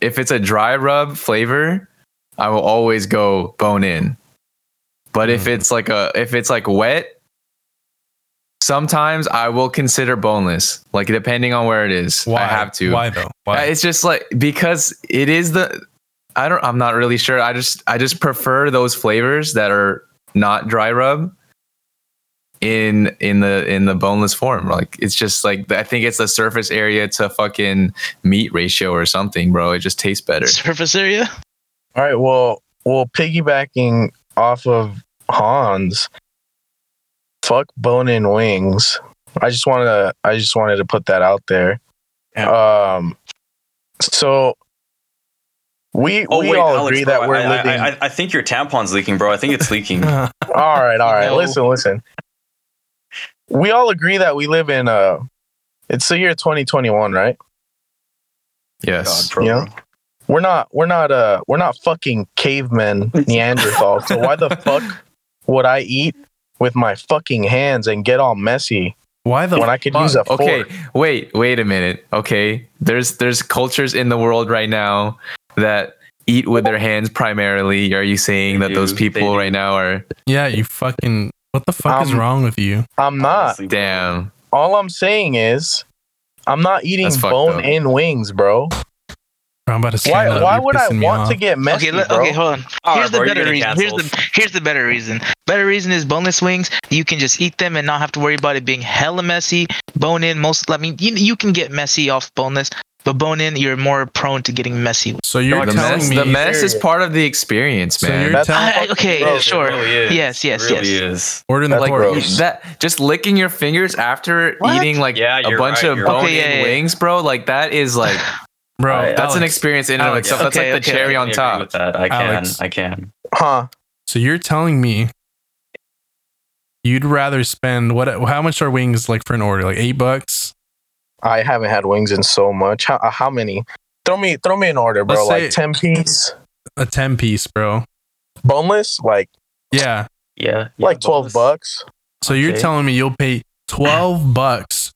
if it's a dry rub flavor, I will always go bone in. But if Mhm. it's like a if it's like wet, sometimes I will consider boneless. Like depending on where it is. Why I have to. Why though? Why? It's just like because it is the I don't I'm not really sure. I just I just prefer those flavors that are not dry rub in in the in the boneless form. Like it's just like I think it's the surface area to fucking meat ratio or something, bro. It just tastes better. Surface area. All right. Well, well, piggybacking off of Hans, fuck bone in wings. I just wanted to. I just wanted to put that out there. Um. So we Oh we wait, all Alex, agree bro, that we're I, living. I, I, I think your tampon's leaking, bro. I think it's leaking. all right, all right. No. Listen, listen. We all agree that we live in uh it's the year 2021, right? Yes. bro. Yeah. We're not we're not uh we're not fucking cavemen Neanderthal. so why the fuck would I eat with my fucking hands and get all messy Why the when I could use a fork? Okay, wait, wait a minute. Okay. There's there's cultures in the world right now that eat with their hands primarily. Are you saying They that those do, they people do. right now are Yeah, you fucking. What the fuck is Um, wrong with you? I'm not. Honestly, damn? All I'm saying is I'm not eating That's bone up. in wings, bro. I'm about to stand Why up. why You're would I want off. to get messy, Okay, let, bro? okay, hold on. All Here's right, the bro, better reason. Here's the here's the better reason. Better reason is boneless wings. You can just eat them and not have to worry about it being hella messy. Bone in, most. I mean, you you can get messy off boneless, but bone in, you're more prone to getting messy. So you're The telling mess, me the mess is part of the experience, So man. you're That's telling I- I- okay, gross. sure. It really is. Yes, yes, it really yes. is. order in the That's court. gross. that just licking your fingers after What? eating like Yeah, a bunch right, of you're right. bone Okay, yeah, in yeah. wings, bro. Like that is like bro. Alright, that's an experience in and of itself. That's okay, like the okay. cherry on top. With that. I can. Alex. I can. Huh. So you're telling me you'd rather spend what? How much are wings like for an order? Like eight bucks? I haven't had wings in so much. How, uh, how many? Throw me throw me an order, bro. Let's like 10 piece A ten piece, bro. boneless, like Yeah. Yeah. like 12 bucks. So you're Okay. telling me you'll pay twelve bucks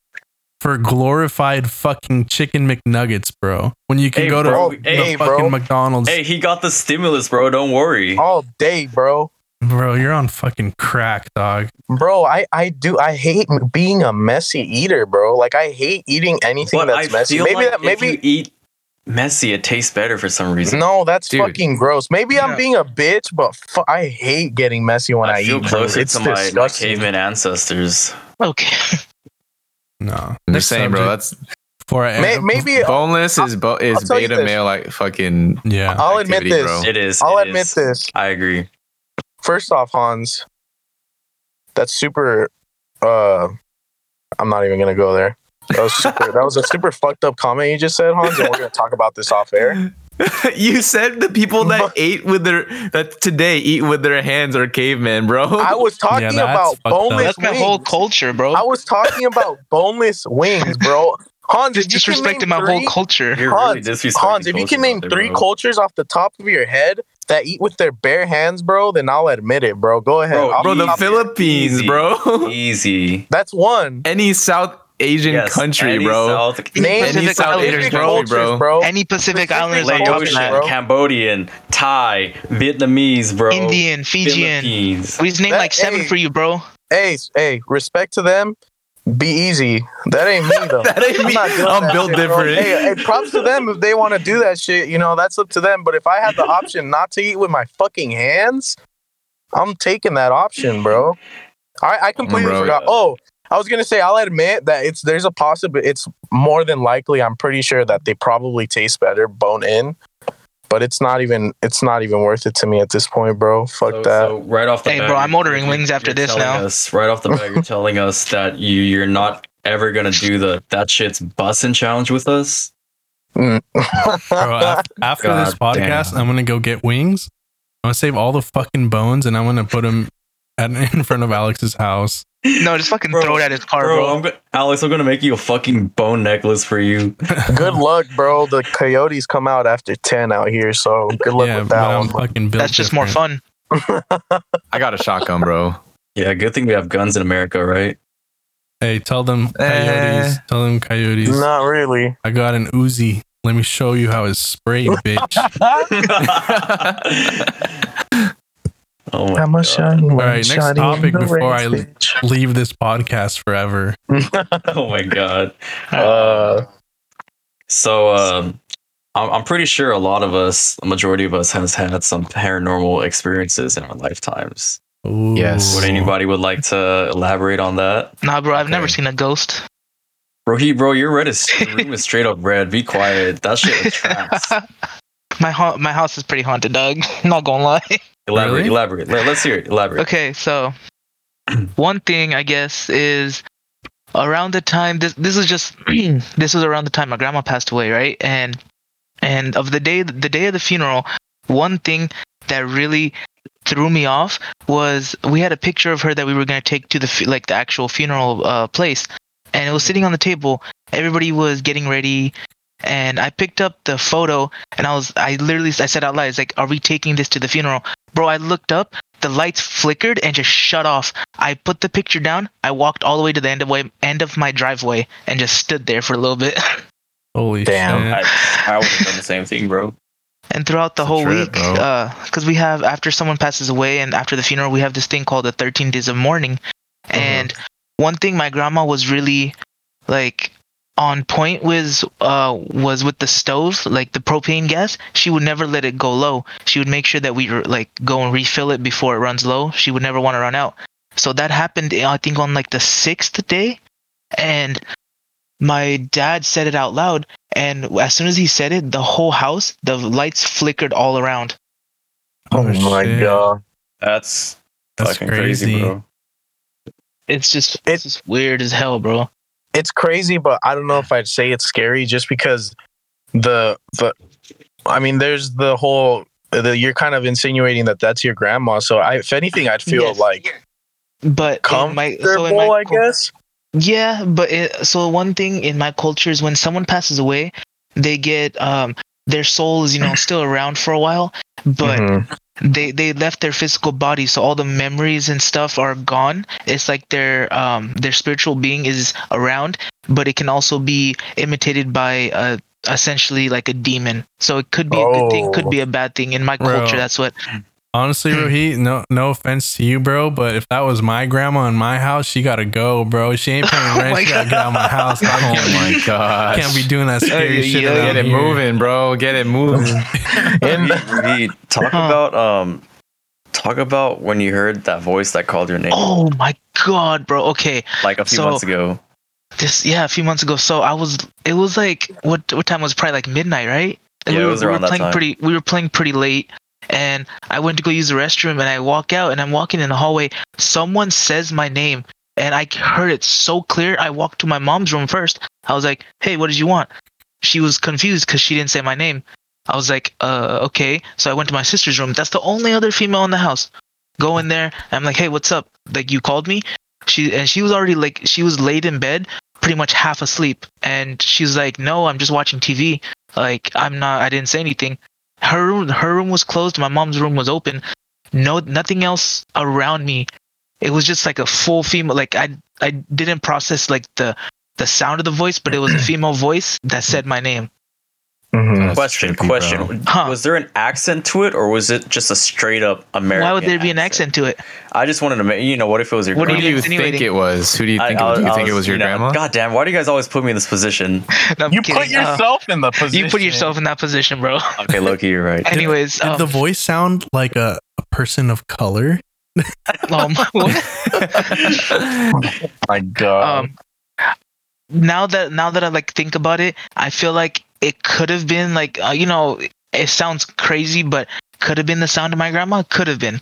for glorified fucking chicken McNuggets, bro? When you can Hey, go to bro. the Hey, fucking bro. McDonald's, Hey, he got the stimulus, bro. Don't worry. All day, bro. Bro. You're on fucking crack, dog. Bro, I, I do I hate being a messy eater, bro. Like I hate eating anything but that's I messy. feel Maybe like that if maybe you eat messy. It tastes better for some reason. No, that's Dude. fucking gross. Maybe I'm being a bitch, but fu- I hate getting messy when I, I feel eat. bro. closer It's to my, my caveman ancestors. Okay. No. I'm just saying, bro. That's Before I May- maybe boneless is bo- is I'll beta male like fucking. yeah. I'll admit this. bro. It is. I'll it admit is. this. I agree. First off, Hans, that's super. Uh, I'm not even gonna go there. That was super, that was a super fucked up comment you just said, Hans, and we're gonna talk about this off air. you said the people that ate with their that today eat with their hands are cavemen, bro. I was talking that's about fucked up. boneless That's my whole culture, bro. I was talking about boneless wings, bro. Hans, Just if you can disrespecting name my whole three- culture. You're Hans, really Hans, if you can name there, three bro. cultures off the top of your head that eat with their bare hands, bro, then I'll admit it, bro. Go ahead. Bro, bro, the Philippines, Easy. bro. Easy. That's one. Any South Asian Yes, country, any bro. South- Any Pacific South Islanders, Asian bro. country, bro. bro. Any Pacific Pacific Islanders on top of Laotian, bro. Cambodian, Thai, Vietnamese, bro. Indian, Fijian. We just named That- like seven hey. for you, bro. Hey, hey, respect to them. Be easy. That ain't me though. That ain't me. doing I'm built shit, different. Hey, hey, props to them if they want to do that shit. You know, that's up to them. But if I had the option not to eat with my fucking hands, I'm taking that option, bro. I, I mm, completely Bro, forgot. yeah. Oh, I was gonna say I'll admit that it's there's a possibility. It's more than likely. I'm pretty sure that they probably taste better bone in. But it's not even it's not even worth it to me at this point, bro. Fuck So- that. so right off the Hey, bat, bro, I'm you're- ordering you're- wings after you're this telling now. Us, right off the bat, you're telling us that you you're not ever gonna do the that shit's bussin' challenge with us. Mm. Bro, af- after this podcast, damn. I'm gonna go get wings. I'm gonna save all the fucking bones and I'm gonna put them at, in front of Alex's house. No, just fucking Bro, throw it at his car, Bro, bro. I'm go- Alex, I'm gonna make you a fucking bone necklace for you. good luck, bro. The coyotes come out after ten out here, so good luck yeah, with that one. fucking built. That's just more fun. I got a shotgun, bro. Yeah, good thing we have guns in America, right? Hey, tell them Eh. coyotes. Tell them coyotes. Not really. I got an Uzi. Let me show you how it's sprayed, bitch. Oh my I'm a god. shiny All right, next topic before I leave this podcast forever. Oh my god. Uh, So um I'm, I'm pretty sure a lot of us, a majority of us has had some paranormal experiences in our lifetimes. Ooh. Yes. Would anybody would like to elaborate on that? Nah, bro, I've never seen a ghost. Bro, he, bro, your red is room is straight up red. Be quiet. That shit was trash. my ha- my house is pretty haunted, Doug. Not gonna lie. Elaborate, Really? elaborate. Let, us hear it. Elaborate. Okay, so one thing I guess is around the time this this is just this was around the time my grandma passed away, right? And and of the day the day of the funeral, one thing that really threw me off was we had a picture of her that we were gonna take to the like the actual funeral uh, place, and it was sitting on the table. Everybody was getting ready, and I picked up the photo, and I was I literally I said out loud, "It's like, are we taking this to the funeral?" Bro, I looked up the lights flickered and just shut off. I put the picture down. I walked all the way to the end of way, end of my driveway and just stood there for a little bit. Holy Damn. shit. I, I would have done the same thing, bro. and throughout the It's whole trip, week, bro. Uh, because we have after someone passes away and after the funeral, we have this thing called the 13 days of mourning. Uh-huh. And one thing my grandma was really like on point with uh was with the stove like the propane gas she would never let it go low she would make sure that we like go and refill it before it runs low she would never want to run out so that happened i think on like the sixth day and my dad said it out loud and as soon as he said it the whole house the lights flickered all around oh my shit. god. That's, That's fucking crazy. crazy, bro. it's just it's just weird as hell bro It's crazy, but I don't know if I'd say it's scary just because the the I mean, there's the whole the, you're kind of insinuating that that's your grandma. So I, if anything, I'd feel Yes. like but in my, so in my I guess. Yeah, but it, so one thing in my culture is when someone passes away, they get um their soul is you know still around for a while, but Mhm. They they left their physical body, so all the memories and stuff are gone. It's like their um their spiritual being is around, but it can also be imitated by a essentially like a demon. So it could be a good thing, could Oh. be a bad thing. In my culture, that's what Honestly, Rohit, no no offense to you, bro, but if that was my grandma in my house, she gotta go, bro. She ain't paying Oh rent. my she gotta get out of my house. dog. Oh Can't my be- god! Can't be doing that scary Hey, shit. yeah, around Get it here. moving, bro. Get it moving. And We talk about um, talk about when you heard that voice that called your name, Oh my god, bro. Okay. like a few so- months ago. This yeah, a few months ago. So I was it was like what what time was it? probably like midnight, right? And Yeah, we it were, was we were that playing time. pretty we were playing pretty late and I went to go use the restroom and I walk out and I'm walking in the hallway. Someone says my name and I heard it so clear. I walked to my mom's room first. I was like, "Hey, what did you want?" She was confused cuz she didn't say my name. I was like, "Uh, okay." So I went to my sister's room. That's the only other female in the house. Go in there. I'm like, "Hey, what's up?" Like you called me? She and she was already like she was laid in bed pretty much half asleep and she's like no i'm just watching tv like i'm not i didn't say anything her room her room was closed my mom's room was open. No nothing else around me. It was just like a full female like i i didn't process like the the sound of the voice but it was a female voice that said my name Mhm. Question, question. Huh. Was there an accent to it, or was it just a straight up American? why would there be an accent to it I just wanted to make you know what if it was your What Who do do you think insinuating? it was? Who do you I- think? it I was? Do you I think it was your you know, grandma? God damn! Why do you guys always put me in this position? No, You kidding. put Uh, yourself in the position. you put yourself in that position bro Okay, Loki, you're right. anyways Did um, the voice sound like a, a person of color? um, what? My God. um now that now that i like think about it i feel like it could have been like uh, you know it sounds crazy but could have been the sound of my grandma could have been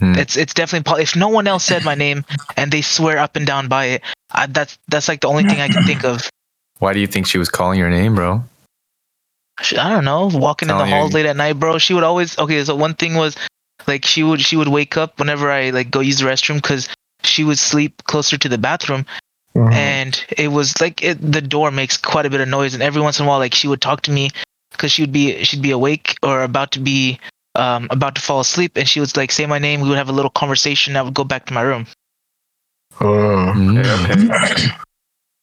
Hmm. it's it's definitely if no one else said my name and they swear up and down by it I, that's that's like the only thing i can think of Why do you think she was calling your name, bro? Sh- I don't know, walking in the Telling you- halls late at night, bro. She would always okay. So one thing was, like, she would she would wake up whenever I like go use the restroom because she would sleep closer to the bathroom, Mhm. and it was like it, the door makes quite a bit of noise, and every once in a while, like she would talk to me because she would be she'd be awake or about to be um about to fall asleep, and she would like say my name. We would have a little conversation. I would go back to my room. Mm.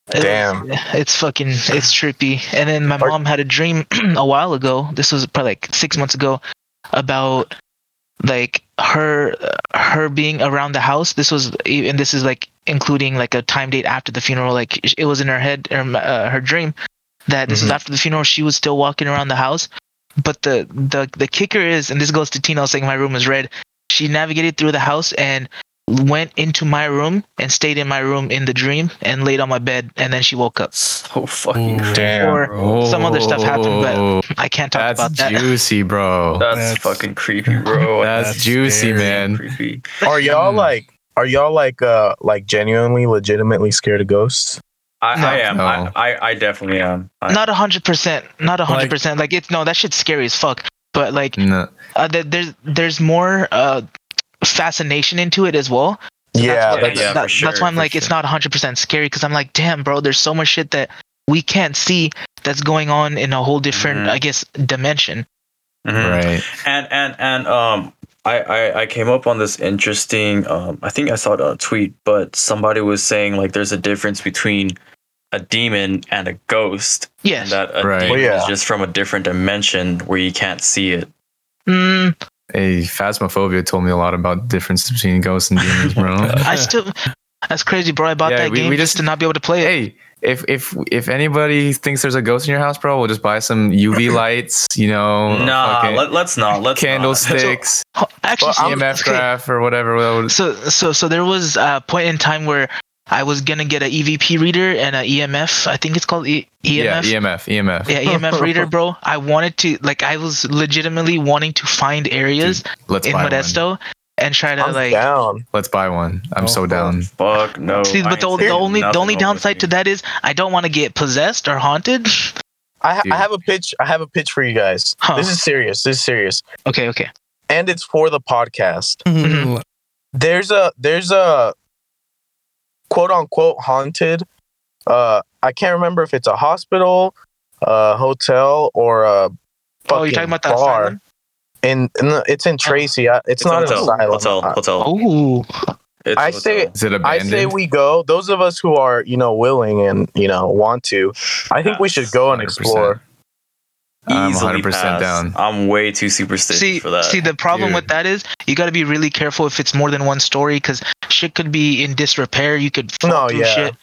Damn. it's fucking it's trippy. And then my mom had a dream a while ago. This was probably like six months ago about like her her being around the house. This was and this is like including like a time date after the funeral. Like it was in her head or uh, her dream that this is Mhm. after the funeral. She was still walking around the house. But the the the kicker is, and this goes to Tina saying my room is red. She navigated through the house and went into my room and stayed in my room in the dream and laid on my bed and then she woke up. So fucking Ooh. Damn. Or some other stuff happened, but I can't talk That's about that. That's juicy, bro. That's, That's- fucking creepy, bro. That's, that's juicy, man. creepy. Are y'all Hmm. like? Are y'all like? Uh, like genuinely, legitimately scared of ghosts? I, No. I am. No. I, I, I definitely am. I, Not a hundred percent. Not a hundred percent. Like it's no, that shit's scary as fuck. But like No. uh, there- there's there's more uh fascination into it as well. So Yeah, that's, why, that's- yeah, for that- sure, that's why I'm for like it's sure. not 100% scary because I'm like, damn, bro, there's so much shit that we can't see that's going on in a whole different, Mhm. I guess, dimension. Mhm. Right. and and and um I, I i came up on this interesting um i think i saw it on a tweet but somebody was saying like there's a difference between a demon and a ghost Yes. and that a Right. demon Well, yeah. is just from a different dimension where you can't see it Mm, Hey, Phasmophobia told me a lot about the difference between ghosts and demons, bro. I still, that's crazy, bro. I bought Yeah, that we- game we just just- to not be able to play it. hey, if if if anybody thinks there's a ghost in your house, bro, we'll just buy some UV lights, you know, nah fucking let, let's not let's not. candlesticks, Oh, Actually, Well, I'm- EMF okay. graph or whatever. So so so there was a point in time where I was gonna get an EVP reader and a EMF. I think it's called e- Yeah, EMF. EMF, EMF. Yeah, EMF reader, bro. I wanted to like I was legitimately wanting to find areas Let's in buy one. Modesto and try to I'm like down. Let's buy one. I'm Oh, so down. fuck no see. But the, ain't the only the only downside to that is I don't want to get possessed or haunted. I, ha- I have a pitch. I have a pitch for you guys. Huh. This is serious. This is serious, okay, okay. and it's for the podcast. Mhm. There's a there's a quote unquote haunted. Uh, I can't remember if it's a hospital, a hotel, or a Oh, you're talking about the bar. asylum? In, in the, it's in oh. Tracy. I, it's, it's not a an hotel asylum. hotel uh, I- hotel Oh, It's I a say- hotel. Is it I say we go. Those of us who are, you know, willing and you know want to, I think we should go and 100%. explore. I'm 100% down. I'm way too superstitious See, for that. see, the problem Dude. with that is you got to be really careful if it's more than one story because shit could be in disrepair. You could fall No, through yeah. shit.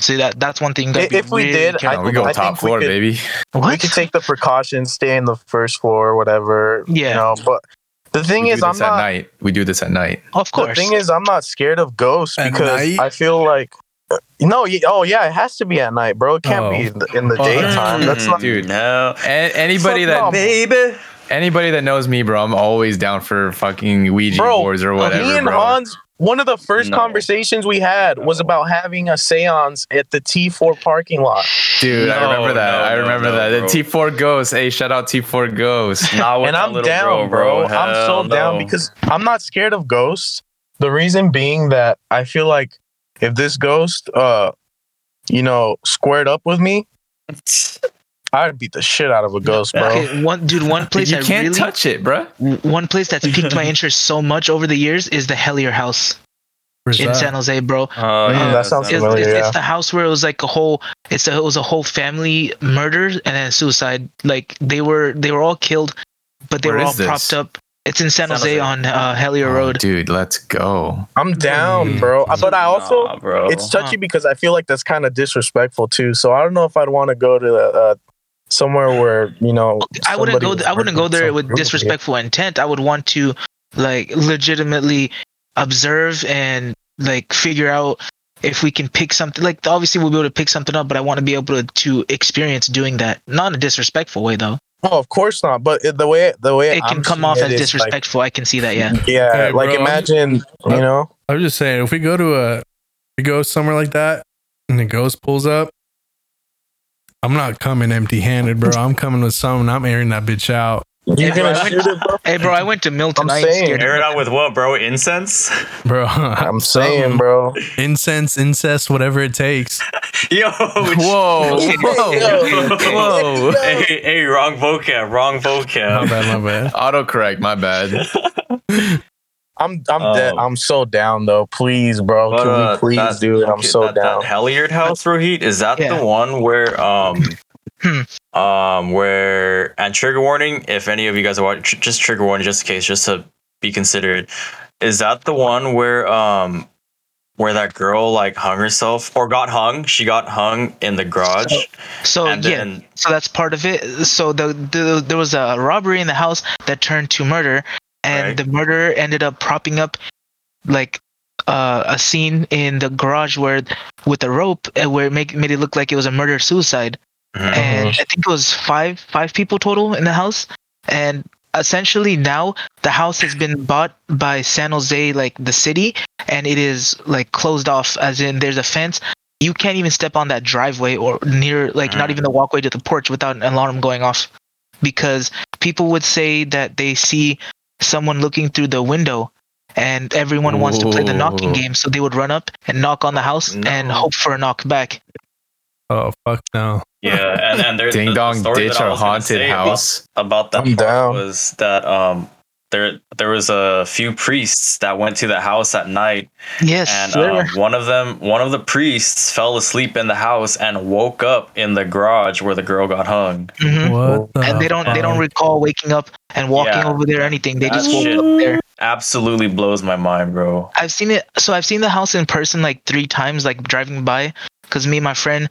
See that that's one thing. You gotta be if we really did, I- careful we go I top think we floor, could- baby. What? We could take the precautions, stay in the first floor, whatever. Yeah. You know, but the thing we is, I'm not. night. We do this at night. of course. The thing is, I'm not scared of ghosts At because night? I feel like. Uh, no, y- oh yeah, it has to be at night, bro. It can't Oh. be in the, in the Oh, daytime. That's not. Dude. no, A- anybody that no. baby. anybody that knows me, bro, I'm always down for fucking Ouija Bro, boards or whatever, me and bro. Hans, one of the first No. conversations we had was about having a séance at the T4 parking lot. Dude, I remember that. no, I remember no, that. bro. The T4 Ghost. Hey, shout out T4 Ghost. Not and I'm down, bro, bro. I'm so Hell down because I'm not scared of ghosts. The reason being that I feel like if this ghost, uh, you know, squared up with me, I'd beat the shit out of a ghost, bro. Okay, one dude, one place you I can't really, touch it, bro. one place that's piqued my interest so much over the years is the Hellier House Where's in that? San Jose, bro. Uh, yeah, that sounds It's, familiar, it's, yeah. it's the house where it was like a whole. It's a, it was a whole family murder and then suicide. Like they were they were all killed, but they Where were all this? propped up. It's in San, San Jose, Jose. on uh, Hellier Oh, Road. dude, let's go. I'm down, bro. But I also, Nah, bro. it's touchy because I feel like that's kind of disrespectful too. So I don't know if I'd want to go to uh, somewhere where you know. I wouldn't go. somebody I wouldn't go there with some- disrespectful intent. I would want to, like, legitimately observe and like figure out if we can pick something. Like, obviously we'll be able to pick something up, but I want to be able to, to experience doing that, not in a disrespectful way though. Oh, of course not. But the way the way It can I'm come off as is, like, disrespectful. I can see that. Yeah. yeah, Hey, like bro, I'm- imagine, you know. I was just saying, if we go to a, we go somewhere like that, and the ghost pulls up, I'm not coming empty-handed, bro. I'm coming with something. I'm airing that bitch out, You're Yeah, gonna bro, I shoot it, bro. Hey, bro, I went to Mill I'm saying. Air it out with what, bro? Incense? bro. I'm saying, bro. Incense, incest, whatever it takes. Yo, Whoa, whoa, whoa. hey, hey, wrong vocab, wrong vocab. My bad, my bad. Autocorrect, my bad. I'm I'm dead. Um, I'm so down though. Please, bro. But, Can uh, we please that- do it? I'm okay, so that, down. That Helliard house, Rohit, is that Yeah. the one where um um where and trigger warning, if any of you guys are watching, tr- just trigger warning, just in case, just to be considered. Is that the one where um where that girl like hung herself or got hung? She got hung in the garage, So and yeah, then so that's part of it. So the, the there was a robbery in the house that turned to murder, and Right. the murderer ended up propping up like uh, a scene in the garage where with a rope uh, where it make, made it look like it was a murder suicide. Mhm. And I think it was five five people total in the house, and essentially now the house has been bought by San Jose, like the city, and it is like closed off, as in there's a fence. You can't even step on that driveway or near, like not Mm. even the walkway to the porch without an alarm going off, because people would say that they see someone looking through the window. And everyone wants to play the knocking game, so they would run up and knock on the house and hope for a knock back. Oh fuck no. yeah, and and there's Ding the- the dong story ditch that I our was gonna haunted say about- house. about that I'm part down. was that um there there was a few priests that went to the house at night Yes, and there um, one of them one of the priests fell asleep in the house and woke up in the garage where the girl got hung Mhm. What? The and they don't they don't recall waking up and walking Yeah. over there or anything. They That just woke shit- up there. absolutely blows my mind bro I've seen it. So I've seen the house in person like three times, like driving by. Because me and my friend,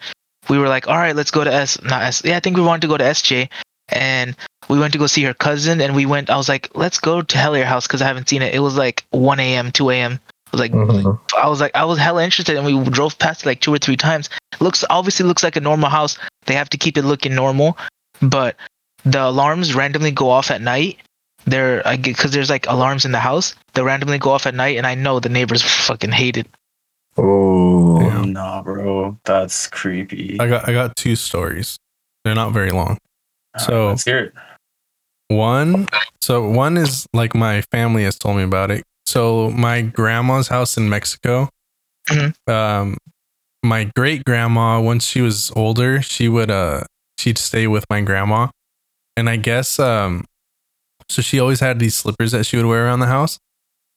we were like, all right, let's go to S. Not S. Yeah, I think we wanted to go to SJ, and we went to go see her cousin. And we went. I was like, let's go to Hellier House because I haven't seen it. It was like 1 a.m., 2 a.m. I was like, Mhm. I was like, I was hella interested, and we drove past it like two or three times. Looks obviously looks like a normal house. They have to keep it looking normal, but the alarms randomly go off at night. They're because there's like alarms in the house. They randomly go off at night, and I know the neighbors fucking hate it. Oh Yeah. nah bro that's creepy I got I got two stories. They're not very long. so- let's hear it One, so one is like my family has told me about it. So my grandma's house in Mexico. Mhm. Um, my great grandma, once she was older, she would uh she'd stay with my grandma, and I guess um, so she always had these slippers that she would wear around the house.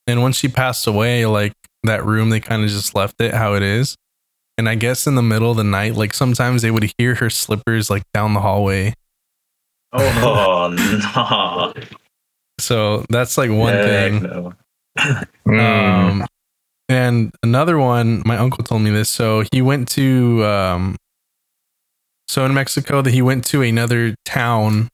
And once she passed away, like that room, they kind of just left it how it is. And I guess in the middle of the night, like sometimes they would hear her slippers like down the hallway Oh no. So that's like one Heck thing. No. Mm. Um, and another one, my uncle told me this. So he went to, um, so in Mexico, that he went to another town,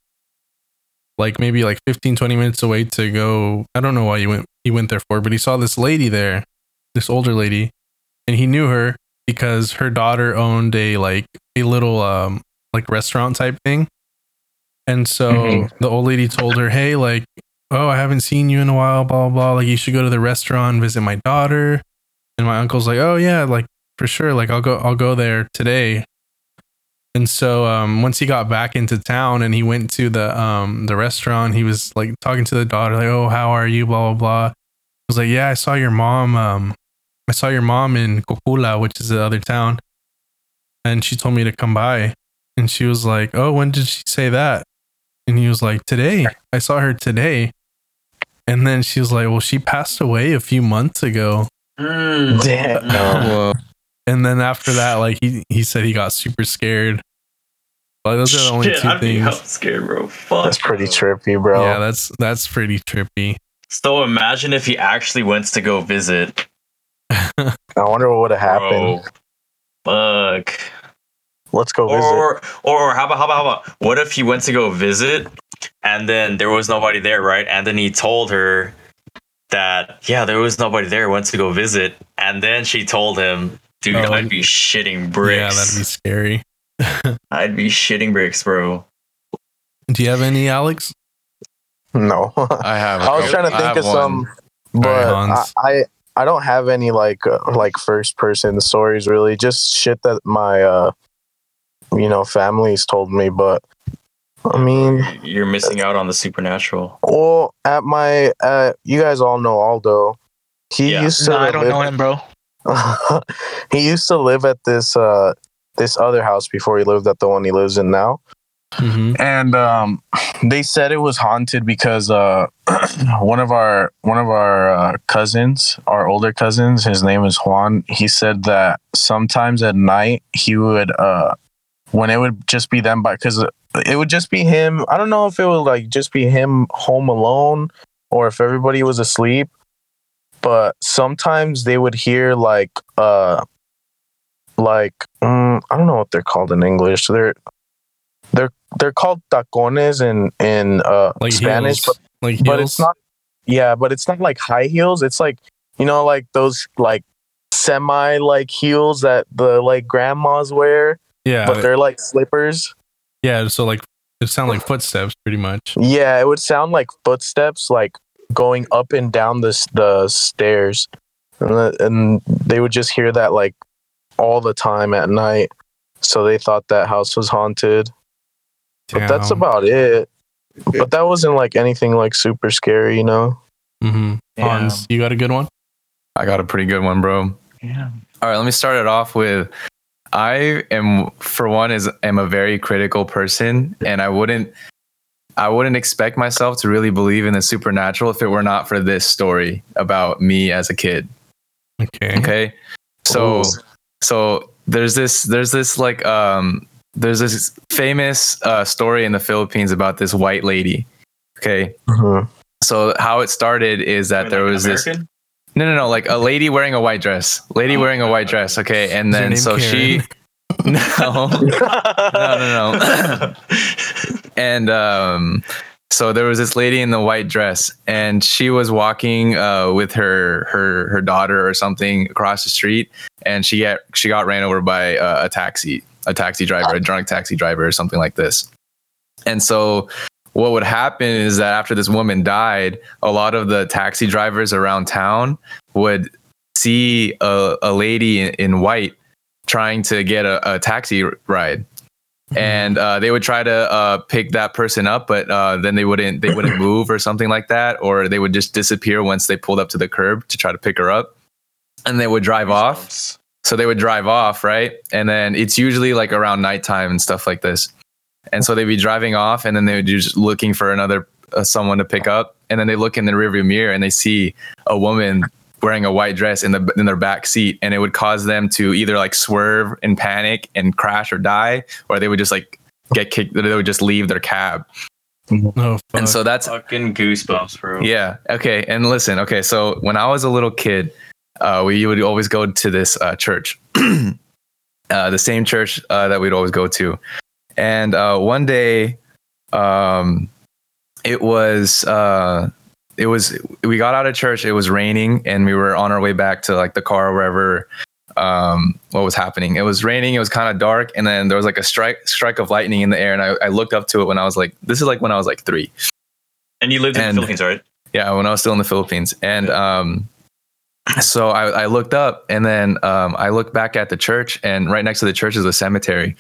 like maybe like 15, 20 minutes away to go. I don't know why he went, he went there for, but he saw this lady there, this older lady, and he knew her because her daughter owned a like a little, um, like restaurant type thing. And so Mhm. the old lady told her, Hey, like, oh, I haven't seen you in a while, blah, blah, blah. Like, you should go to the restaurant, visit my daughter. And my uncle's like, oh, yeah, like, for sure. Like, I'll go, I'll go there today. And so, um, once he got back into town and he went to the, um, the restaurant, he was like talking to the daughter, like, oh, how are you, blah, blah, blah. He was like, yeah, I saw your mom, um, I saw your mom in Cocula, which is the other town. And she told me to come by. And she was like, oh, when did she say that? And he was like, Today. I saw her today. And then she was like, Well, she passed away a few months ago. Mm. Damn. And then after that, like he, he said he got super scared. Like those are the only Shit, two I'd be things. scared, bro. Fuck. That's pretty bro. trippy, bro. Yeah, that's that's pretty trippy. So imagine if he actually went to go visit. I wonder what would have happened. Bro. Fuck. Let's go visit. Or, or how about how about how about what if he went to go visit and then there was nobody there, right? And then he told her that yeah, there was nobody there. Went to go visit, and then she told him, "Dude, Oh. I'd be shitting bricks." Yeah, that'd be scary. I'd be shitting bricks, bro." Do you have any, Alex? no. I have. I was trying to think have of some, Alright, but I, I I don't have any like uh, like first person stories really. Just shit that my uh you know families told me. But I mean, You're missing out on the supernatural. well, at my uh, you guys all know Aldo. He Yeah. used to No, I don't know him, bro. he used to live at this uh this other house before he lived at the one he lives in now. Mm-hmm. and um they said it was haunted because uh one of our one of our uh, cousins our older cousins his name is juan he said that sometimes at night he would uh when it would just be them by because it would just be him i don't know if it would like just be him home alone or if everybody was asleep but sometimes they would hear like uh like mm, i don't know what they're called in english they're they're they're called tacones in in uh Like Spanish, heels. but, like but it's not. Yeah, but it's not like high heels. It's like you know, like those like semi like heels that the like grandmas wear, yeah, but they're like slippers. yeah. So like it sound like footsteps, pretty much. Yeah, it would sound like footsteps, like going up and down the the stairs, and, the, and they would just hear that like all the time at night. So they thought that house was haunted. But that's about it. But that wasn't like anything like super scary, you know. Mm-hmm. Hans, you got a good one? I got a pretty good one, bro. Yeah. All right, let me start it off with I am for one is am a very critical person and I wouldn't I wouldn't expect myself to really believe in the supernatural if it were not for this story about me as a kid. Okay. Okay. So Ooh. so there's this there's this like um there's this famous uh story in the Philippines about this white lady. Okay. Mhm. So how it started is that Wait, there like was this American? No, no, no, like a lady wearing a white dress. Lady Oh, wearing a white dress. Okay, and then so she no, no, no, no. and um, so there was this lady in the white dress, and she was walking uh, with her her her daughter or something across the street, and she got she got ran over by uh, a taxi, a taxi driver, a drunk taxi driver, or something like this. And so what would happen is that after this woman died, a lot of the taxi drivers around town would see a, a lady in, in white trying to get a, a taxi ride. And uh, they would try to uh, pick that person up but uh, then they wouldn't they wouldn't move or something like that or they would just disappear once they pulled up to the curb to try to pick her up. And they would drive off. So they would drive off, right? And then it's usually like around nighttime and stuff like this. And so they'd be driving off, and then they would be just looking for another uh, someone to pick up. And then they look in the rearview mirror and they see a woman wearing a white dress in the in their back seat, and it would cause them to either like swerve and panic and crash or die, or they would just like get kicked. They would just leave their cab, Oh, fuck. and so that's Fucking goosebumps, bro. yeah. Okay. And listen. Okay. So when I was a little kid, uh, we would always go to this uh, church, uh, the same church uh, that we'd always go to. And uh, one day, um, it was uh, it was we got out of church. It was raining, and we were on our way back to like the car or wherever. Um, what was happening? It was raining. It was kind of dark, and then there was like a strike strike of lightning in the air. And I, I looked up to it when I was like, this is like when I was like three. And you lived in the Philippines, right? Yeah, when I was still in the Philippines, and um, so I, I looked up, and then um, I looked back at the church, and right next to the church is a cemetery,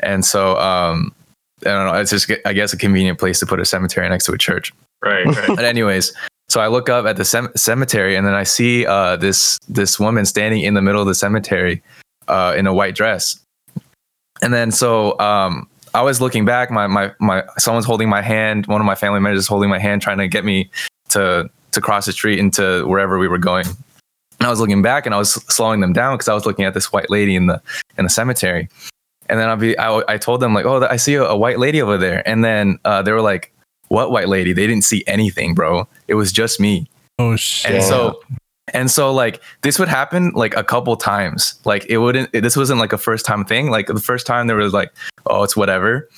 and so um, I don't know, it's just I guess a convenient place to put a cemetery next to a church. Right, right. But anyways, so I look up at the cem- cemetery, and then I see uh, this this woman standing in the middle of the cemetery uh, in a white dress, and then so um, I was looking back. My my my someone's holding my hand. One of my family members is holding my hand, trying to get me to to cross the street into wherever we were going. And I was looking back, and I was slowing them down because I was looking at this white lady in the in the cemetery. And then I'll be, I, I told them like, oh, I see a, a white lady over there. And then uh, they were like, what white lady? They didn't see anything, bro. It was just me. oh shit. And so, and so like this would happen like a couple times. Like it wouldn't. This wasn't like a first time thing. Like the first time there was like, oh, it's whatever.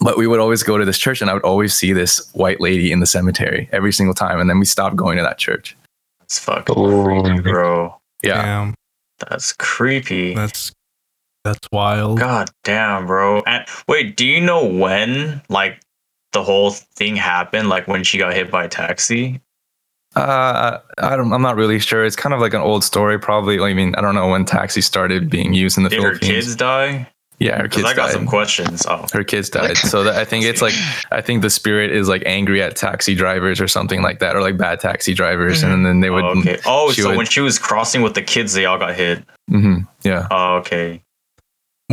But we would always go to this church, and I would always see this white lady in the cemetery every single time. And then we stopped going to that church. It's fucking Ooh. creepy, bro. Yeah. Damn, That's creepy. that's that's wild. God damn, bro. And wait, do you know when like the whole thing happened? Like when she got hit by a taxi? Uh, I don't. I'm not really sure. It's kind of like an old story. Probably. I mean, I don't know when taxi started being used in the Did her kids die? yeah, her kids I got died. some questions. Oh, her kids died. So that, I think it's like I think the spirit is like angry at taxi drivers or something like that, or like bad taxi drivers, and then they would. oh, okay. Oh, so would- when she was crossing with the kids, they all got hit. Mm-hmm. yeah. Oh, okay.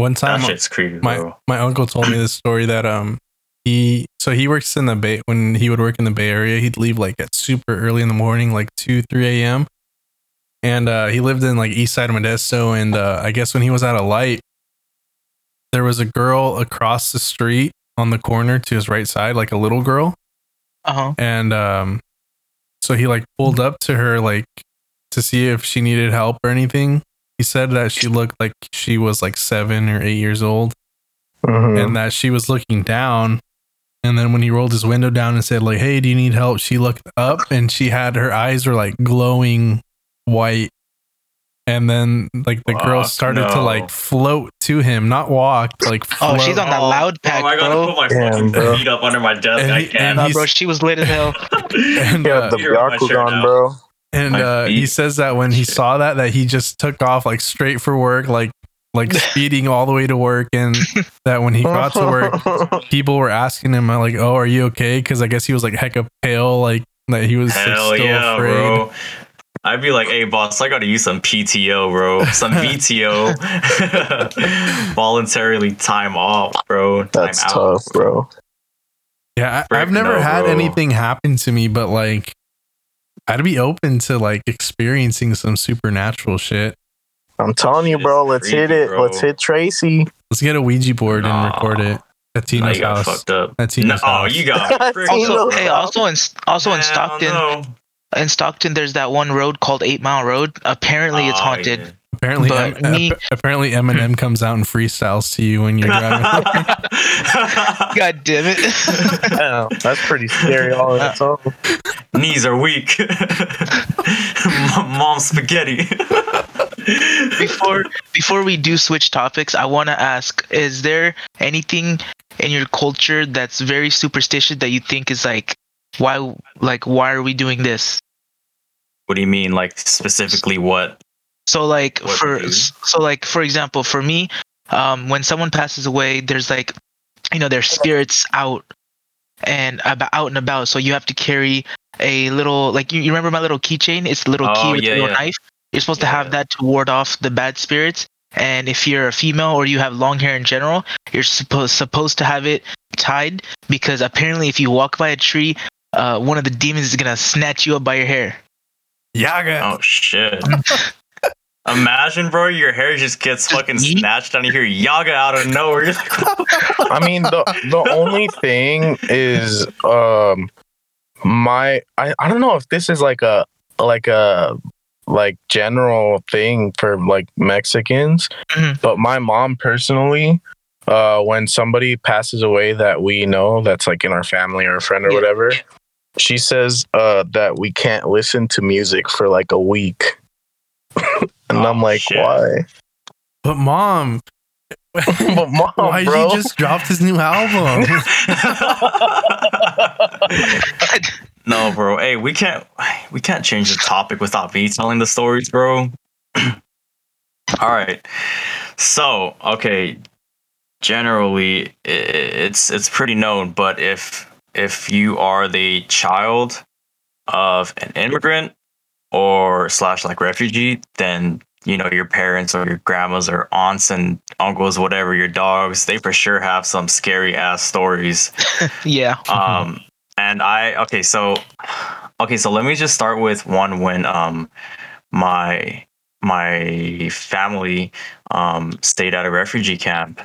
One That time, shit's creepy, my bro. my uncle told me this story that um he so he works in the bay when he would work in the Bay Area he'd leave like at super early in the morning like two three a.m. and uh, he lived in like east side of Modesto and uh, I guess when he was out of light there was a girl across the street on the corner to his right side like a little girl Uh huh. and um so he like pulled up to her like to see if she needed help or anything he said that she looked like she was like seven or eight years old Mhm. and that she was looking down and then when he rolled his window down and said like hey do you need help she looked up and she had her eyes were like glowing white and then like the girl Fuck started to like float to him not walk like Oh, she's on that Oh, loud pack, oh, I gotta bro. put my Damn, fucking bro. feet up under my desk. And I he- can't. and Nah, bro, she was lit as hell. and, yeah, uh, the You're on my shirt Byakugan, bro. And uh, he says that when he Shit. saw that that he just took off like straight for work like like speeding all the way to work and that when he got to work people were asking him like oh are you okay because i guess he was like hecka pale like that he was like, still yeah, afraid bro. I'd be like, hey, boss, I gotta use some PTO, bro. Some VTO. Voluntarily time off, bro. Time That's out. tough, bro. yeah I, I've never no, had bro. anything happen to me but like i'd be open to like experiencing some supernatural shit I'm telling you, bro. Let's hit it. bro. Let's hit Tracy. let's get a ouija board Nah. and record it at tina's you got house fucked up. at No, tina's oh, you got frick Also- Also, hey, also in also in Stockton, in Stockton, there's that one road called Eight Mile Road. Apparently, it's Oh, haunted. yeah. Apparently But em- me- apparently eminem comes out and freestyles to you when you're driving God damn it! Damn, that's pretty scary all on its own. Knees are weak. Mom spaghetti. before before we do switch topics, I want to ask: Is there anything in your culture that's very superstitious that you think is like, why, like, why are we doing this? what do you mean? Like specifically what? So like What for to so like for example, for me, um, when someone passes away, there's like, you know, their spirits out and about out and about. So you have to carry a little like you, you remember my little keychain? It's a little Oh, key with yeah, a little yeah. knife. You're supposed to have that to ward off the bad spirits. And if you're a female or you have long hair in general, you're supposed supposed to have it tied because apparently if you walk by a tree, uh, one of the demons is gonna snatch you up by your hair. yaga Oh shit. Imagine, bro, your hair just gets fucking Yeet. snatched and you hear yaga out of nowhere. You're like, I mean, the the only thing is, um, my I, I don't know if this is like a like a like general thing for like Mexicans, Mhm. but my mom personally, uh, when somebody passes away that we know that's like in our family or a friend or Yeah. whatever, she says uh that we can't listen to music for like a week. and Oh, I'm like, shit. why? But mom, but mom, why bro. he just dropped his new album? no, bro. Hey, we can't we can't change the topic without me telling the stories, bro. All right. So, okay, generally it's it's pretty known, but if if you are the child of an immigrant or slash like refugee, then you know your parents or your grandmas or aunts and uncles, whatever, your dogs, they for sure have some scary ass stories yeah. um and i okay so okay so let me just start with one when um my my family um stayed at a refugee camp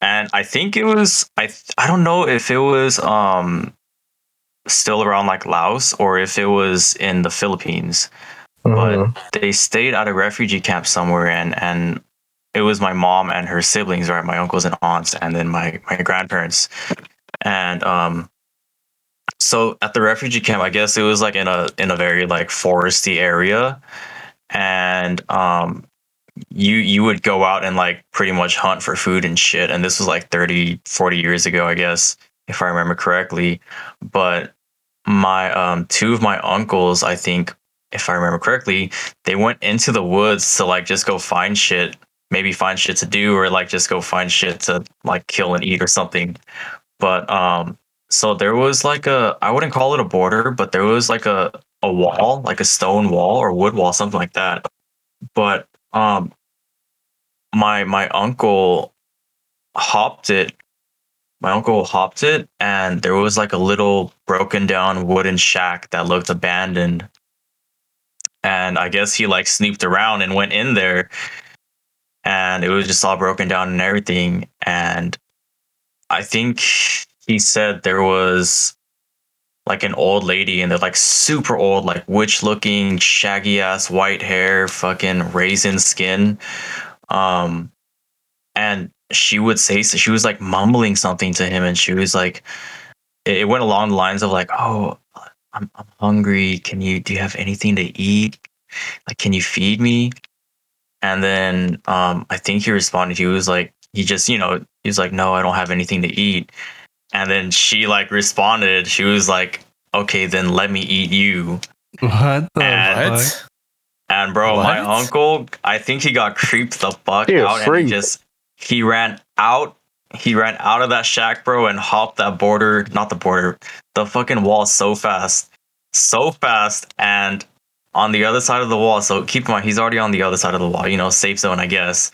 and i think it was i i don't know if it was um still around like laos or if it was in the philippines. Mhm. they stayed at a refugee camp somewhere and and it was my mom and her siblings right? My uncles and aunts and then my my grandparents. And um so at the refugee camp i guess it was like in a in a very like foresty area. And um you you would go out and like pretty much hunt for food and shit. And this was like 30 40 years ago i guess if i remember correctly but my um two of my uncles i think if i remember correctly they went into the woods to like just go find shit maybe find shit to do or like just go find shit to like kill and eat or something. But um so there was like a i wouldn't call it a border but there was like a a wall like a stone wall or wood wall something like that. But um my my uncle hopped it my uncle hopped it and there was like a little broken down wooden shack that looked abandoned. And i guess he like sneaked around and went in there and it was just all broken down and everything. And i think he said there was like an old lady and they're like super old like witch looking shaggy ass white hair fucking raisin skin. Um and she would say she was like mumbling something to him and she was like it it went along the lines of like oh I'm, I'm hungry. Can you do you have anything to eat? Like can you feed me? And then um i think he responded he was like he just you know he was like no i don't have anything to eat. And then she like responded she was like okay then let me eat you. What the And- fuck? And bro, my uncle, I think he got creeped the fuck You out and freak. he just he ran out. He ran out of that shack, bro, and hopped that border, not the border, the fucking wall so fast. So fast and on the other side of the wall. So keep in mind he's already on the other side of the wall, you know, safe zone, I guess.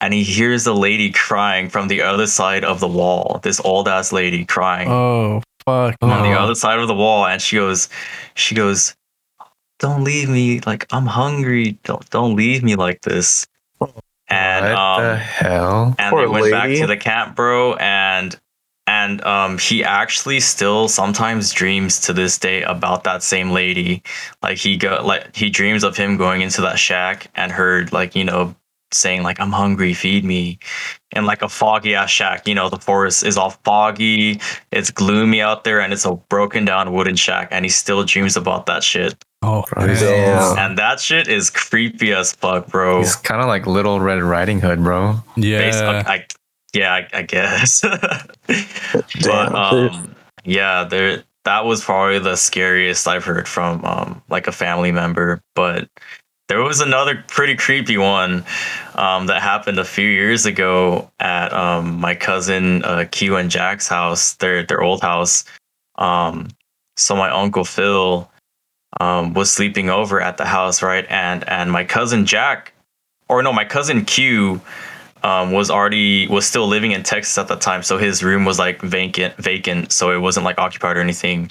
And he hears the lady crying from the other side of the wall. This old ass lady crying Oh fuck! on the other side of the wall and she goes she goes don't leave me like i'm hungry don't don't leave me like this and what the um hell? and Poor they went back to the camp bro and and um he actually still sometimes dreams to this day about that same lady like he go like he dreams of him going into that shack and her like you know saying like i'm hungry feed me and like a foggy ass shack you know the forest is all foggy it's gloomy out there and it's a broken down wooden shack and he still dreams about that shit Oh, Bro, he's, Damn. and that shit is creepy as fuck bro he's kind of like Little Red Riding Hood, bro. Yeah. I, yeah, I, I guess. but um, yeah, there that was probably the scariest I've heard from um like a family member. But there was another pretty creepy one um that happened a few years ago at um my cousin uh Q and Jack's house, their their old house. Um, so my uncle Phil um was sleeping over at the house, right? And and my cousin Jack, or no, my cousin Q um, was already was still living in Texas at the time, so his room was like vacant, vacant, so it wasn't like occupied or anything.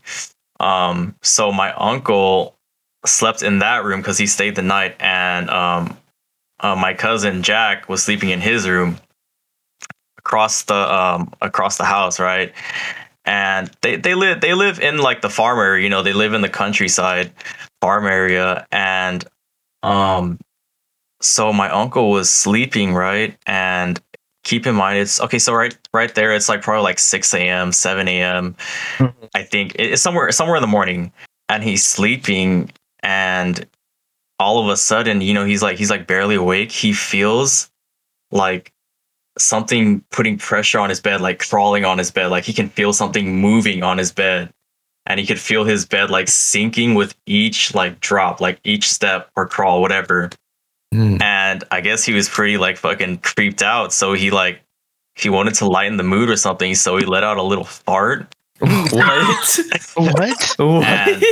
Um, so my uncle slept in that room because he stayed the night, and um, uh, my cousin Jack was sleeping in his room across the um across the house, right? And they they live they live in like the farm area, you know, they live in the countryside farm area and um so my uncle was sleeping, right? And keep in mind it's okay, so right right there it's like probably like 6 a.m., 7 a.m. Mhm. I think it's somewhere somewhere in the morning. And he's sleeping and all of a sudden, you know, he's like he's like barely awake. He feels like something putting pressure on his bed, like crawling on his bed. Like he can feel something moving on his bed. And he could feel his bed like sinking with each like drop, like each step or crawl, whatever. Mm. And I guess he was pretty like fucking creeped out. So he like he wanted to lighten the mood or something. So he let out a little fart. what? What? what? and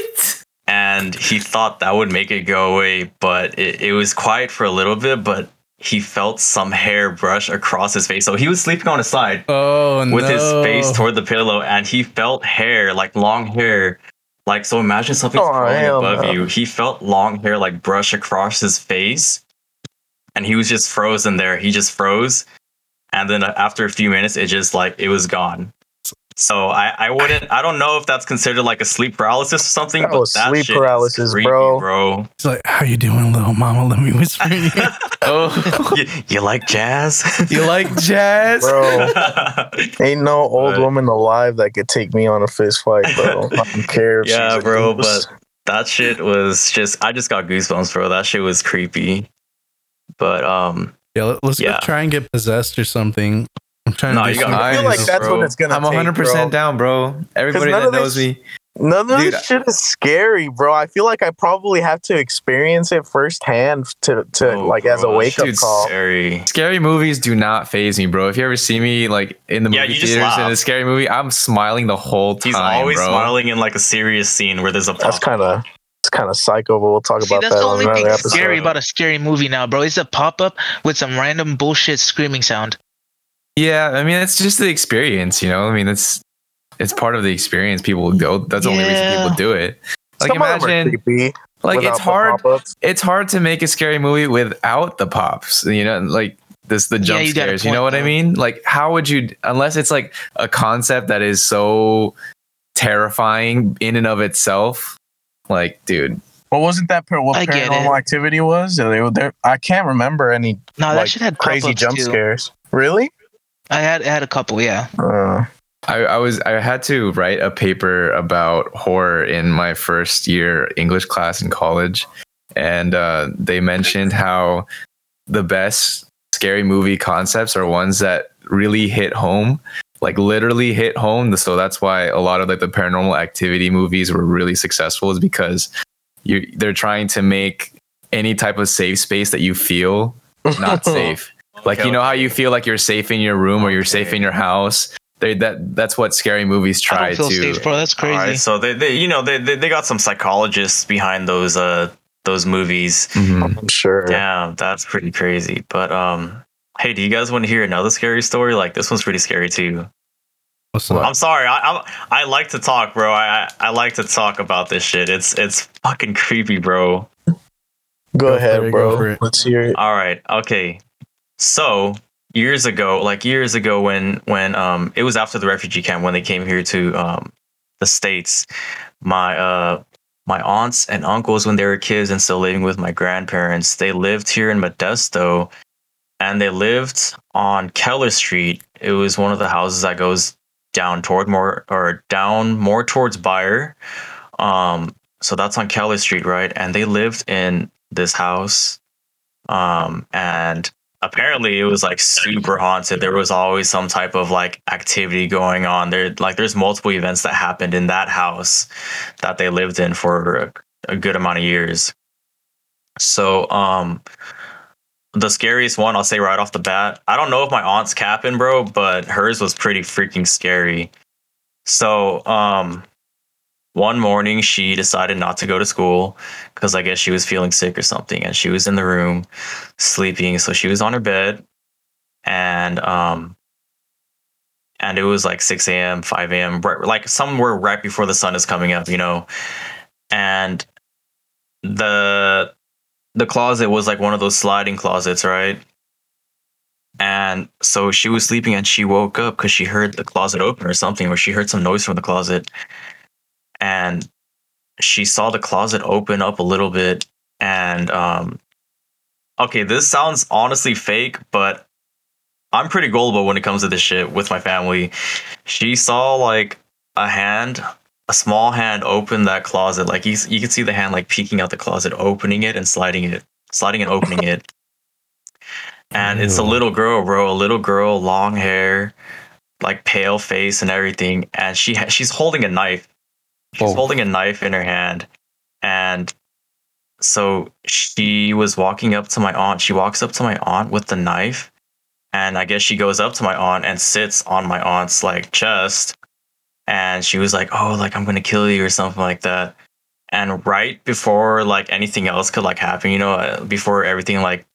he thought that would make it go away, but it, it was quiet for a little bit, but he felt some hair brush across his face. So he was sleeping on his side Oh no. with his face toward the pillow and he felt hair, like long hair. Like so imagine something's Oh, crawling above no. you. He felt long hair like brush across his face. And he was just frozen there. He just froze. And then after a few minutes, it just like it was gone. So I, I wouldn't I don't know if that's considered like a sleep paralysis or something, That but that sleep shit is paralysis, creepy, bro. bro. He's like, "How you doing, little mama? Let me whisper in your. Oh, you, you like jazz? you like jazz? Bro, ain't no old But- woman alive that could take me on a fist fight, bro. I don't care. If Yeah, she's bro, goose. but that shit was just I just got goosebumps, bro. That shit was creepy. But um Yeah, let- let's Yeah. go try and get possessed or something. I'm trying No, to. you do got- some- I feel like that's bro. what it's gonna I'm 100% down, bro. Everybody none that of knows this- me. None of Dude, this shit is scary, bro. I feel like I probably have to experience it firsthand to to oh, like as a wake up call. Scary. Scary movies do not phase me, bro. If you ever see me like in the Yeah, movie theaters in a scary movie, I'm smiling the whole time, He's always bro. smiling in like a serious scene where there's a That's kind of it's kind of psycho, but we'll talk See, about that's that That's the on only another thing episode. scary about a scary movie now, bro. It's a pop up with some random bullshit screaming sound. Yeah, I mean it's just the experience, you know. I mean it's it's part of the experience. People go. That's the only reason people do it. Like Some of them are imagine, like it's hard. It's hard to make a scary movie without the pops. You know, like this the Yeah, jump you scares. You know point, what I mean? Like how would you unless it's like a concept that is so terrifying in and of itself? Like, dude, Well, wasn't that per- what I get paranormal activity was? They were there. I can't remember any No, that like shit had crazy jump too. scares. Really? I had I had a couple, yeah. Uh, I, I was I had to write a paper about horror in my first year English class in college, and uh, they mentioned how the best scary movie concepts are ones that really hit home, like literally hit home. So that's why a lot of like the paranormal activity movies were really successful, is because you they're trying to make any type of safe space that you feel not safe. Like Okay, you know how you feel like you're safe in your room or you're safe in your house. They that that's what scary movies I try don't feel to. safe, bro. That's crazy. right, so they, they you know they, they they got some psychologists behind those uh those movies. Mhm. I'm sure. yeah that's pretty crazy. But um, hey, do you guys want to hear another scary story? Like this one's pretty scary too. What's up? I'm sorry, I I, I like to talk, bro. I, I I like to talk about this shit. It's it's fucking creepy, bro. Go, Go ahead, for it, go bro. Let's hear it. All right, okay. So years ago, like years ago, when when um it was after the refugee camp when they came here to um the states, my uh my aunts and uncles when they were kids and still living with my grandparents, they lived here in Modesto, and they lived on Keller Street. It was one of the houses that goes down toward more or down more towards Beyer. Um, so that's on Keller Street, right? And they lived in this house um and apparently it was like super haunted. There was always some type of like activity going on. There like there's multiple events that happened in that house that they lived in for a, a good amount of years. So um the scariest one i'll say right off the bat i don't know if my aunt's capping bro but hers was pretty freaking scary. So um one morning she decided not to go to school because I guess she was feeling sick or something, and she was in the room sleeping. So she was on her bed, and um, and it was like six a.m., five a.m., right- like somewhere right before the sun is coming up, you know, and the the closet was like one of those sliding closets, right? And so she was sleeping and she woke up because she heard the closet open or something, or she heard some noise from the closet. And she saw the closet open up a little bit. And um okay, this sounds honestly fake, but I'm pretty gullible when it comes to this shit with my family. She saw like a hand, a small hand open that closet. Like you, you could see the hand like peeking out the closet, opening it and sliding it, sliding and opening it. And it's a little girl, bro. A little girl, long hair, like pale face and everything. And she ha- she's holding a knife. She's Oh. holding a knife in her hand. And so she was walking up to my aunt. She walks up to my aunt with the knife and I guess she goes up to my aunt and sits on my aunt's like chest and she was like, "Oh, like I'm going to kill you or something like that." And right before like anything else could like happen, you know, uh, before everything like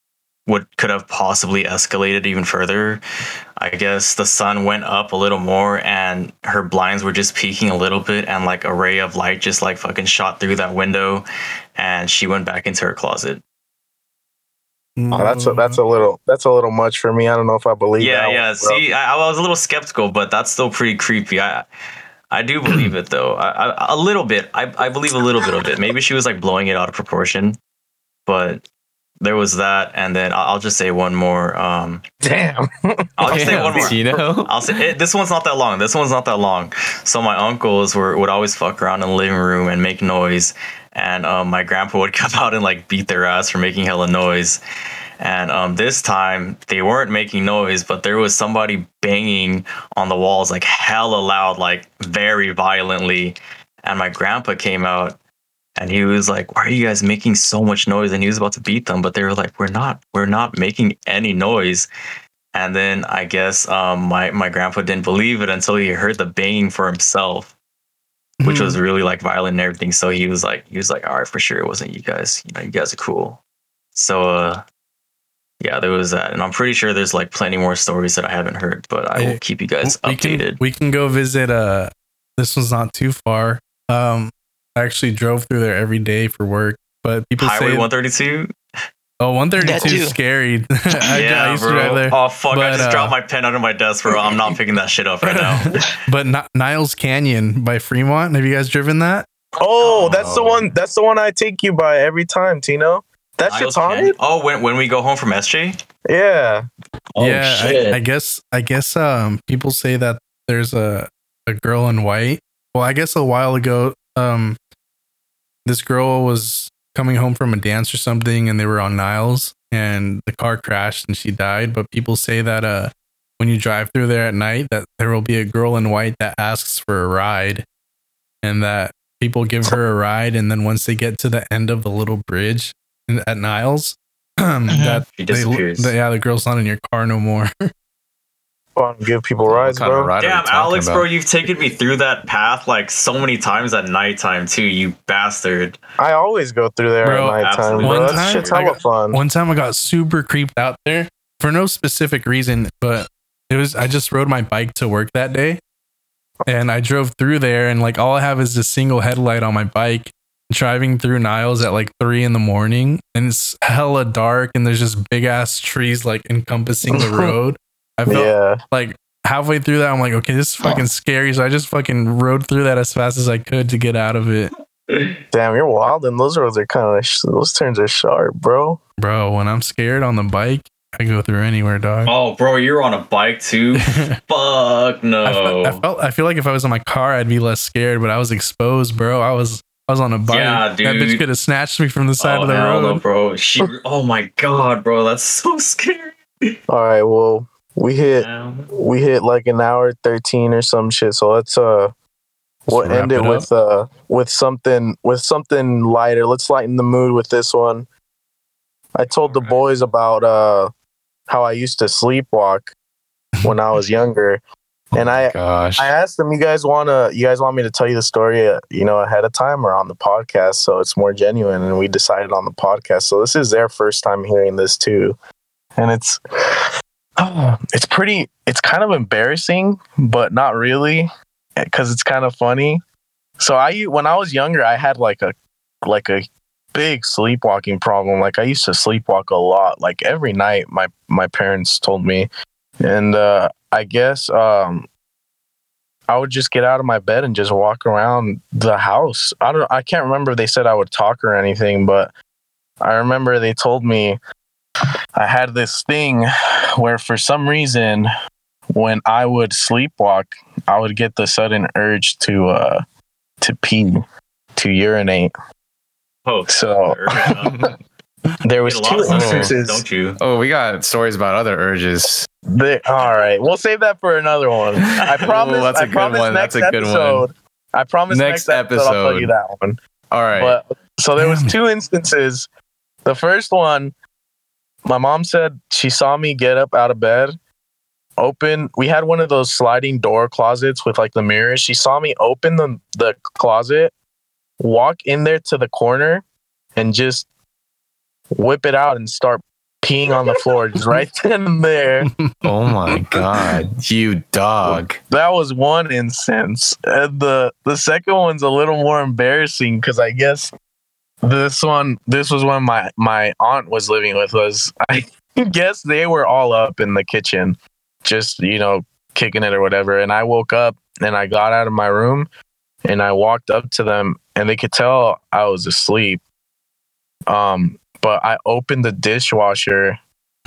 would could have possibly escalated even further, I guess the sun went up a little more and her blinds were just peeking a little bit and like a ray of light just like fucking shot through that window and she went back into her closet. Mm. Oh, that's a, that's a little that's a little much for me. I don't know if I believe. yeah that yeah. one, see I, I was a little skeptical but that's still pretty creepy. I i do believe it though. I, I, a little bit. I, I believe a little bit of it. Maybe she was like blowing it out of proportion but there was that and then i'll, I'll just say one more um Damn. i'll just say one more Tino. I'll say it, this one's not that long. This one's not that long. So my uncles were would always fuck around in the living room and make noise, and um, my grandpa would come out and like beat their ass for making hella noise. And um, this time they weren't making noise, but there was somebody banging on the walls like hella loud, like very violently. And my grandpa came out and he was like, "Why are you guys making so much noise?" And he was about to beat them, but they were like, "We're not. We're not making any noise." And then I guess um, my my grandpa didn't believe it until he heard the banging for himself, which Hmm. was really like violent and everything. So he was like, he was like, all right, for sure, it wasn't you guys. You know, you guys are cool. So uh, yeah, there was that, and I'm pretty sure there's like plenty more stories that I haven't heard, but I will keep you guys we can updated. we can go visit uh this one's not too far um i actually drove through there every day for work but people Highway say 132. oh 132 is scary I, yeah, I used bro. to drive there Oh fuck! I just uh, dropped my pen under my desk, bro. I'm not picking that shit up right now. but Ni- niles canyon by fremont have you guys driven that Oh, that's the Oh. one. That's the one I take you by every time, Tino. That Niles shit's Canyon? Oh, when when we go home from SJ. Yeah. Oh yeah shit! I, I guess i guess um people say that there's a a girl in white well i guess a while ago um this girl was coming home from a dance or something and they were on niles and the car crashed and she died. But people say that uh when you drive through there at night that there will be a girl in white that asks for a ride and that people give her a ride and then once they get to the end of the little bridge at niles that She they, the- yeah the girl's not in your car no more Fun, give people rides, bro. ride Damn, Alex, about? bro, you've taken me through that path like so many times at nighttime too. You bastard. I always go through there Bro, at nighttime, bro. One That time, shit's hella got- fun. One time I got super creeped out there for no specific reason, but it was I just rode my bike to work that day and I drove through there and like all I have is a single headlight on my bike driving through Niles at like three in the morning and it's hella dark and there's just big ass trees like encompassing the road. I felt yeah. like halfway through that I'm like, okay, this is fucking scary. So I just fucking rode through that as fast as I could to get out of it. Damn, you're wild, and those roads are kind of sh- those turns are sharp, bro. Bro, when I'm scared on the bike, I go through anywhere, dog. Oh, bro, you're on a bike too. Fuck I, no. I felt I feel like if I was in my car, I'd be less scared, but I was exposed, bro. I was I was on a bike. Yeah, dude. That bitch could have snatched me from the side oh, of the hell no, road. bro. She. Oh my god, bro, that's so scary. All right, well, we hit Damn. we hit like an hour thirteen or some shit. So let's uh, we'll end it, it with uh with something with something lighter. Let's lighten the mood with this one. I told the Alright. boys about uh how I used to sleepwalk when I was younger, and I Gosh. I asked them, "You guys want to? You guys want me to tell you the story, uh, you know, ahead of time or on the podcast, so it's more genuine?" And we decided on the podcast. So this is their first time hearing this too, and it's it's pretty. It's kind of embarrassing, but not really, because it's kind of funny. So I when I was younger, I had like a like a big sleepwalking problem. Like I used to sleepwalk a lot, like every night. My my parents told me, and uh, I guess um, I would just get out of my bed and just walk around the house. I don't. I can't remember if they said I would talk or anything, but I remember they told me I had this thing where for some reason when I would sleepwalk, I would get the sudden urge to uh to pee, to urinate. Oh, So there was two instances. don't you? Oh, we got stories about other urges. They, all right, we'll save that for another one. I promise. Oh, that's a I good one. Next That's a good one. I promise Next next, episode, I'll tell you that one. All right. But so there was Damn it. two instances. The first one, my mom said she saw me get up out of bed, open. We had one of those sliding door closets with like the mirrors. She saw me open the the closet, walk in there to the corner, and just whip it out and start peeing on the floor just right then and there. oh my god, you dog. That was one instance. And the the second one's a little more embarrassing because I guess this one this was when my my aunt was living with Was I guess they were all up in the kitchen, just you know, kicking it or whatever. And I woke up and I got out of my room and I walked up to them and they could tell I was asleep. Um, but I opened the dishwasher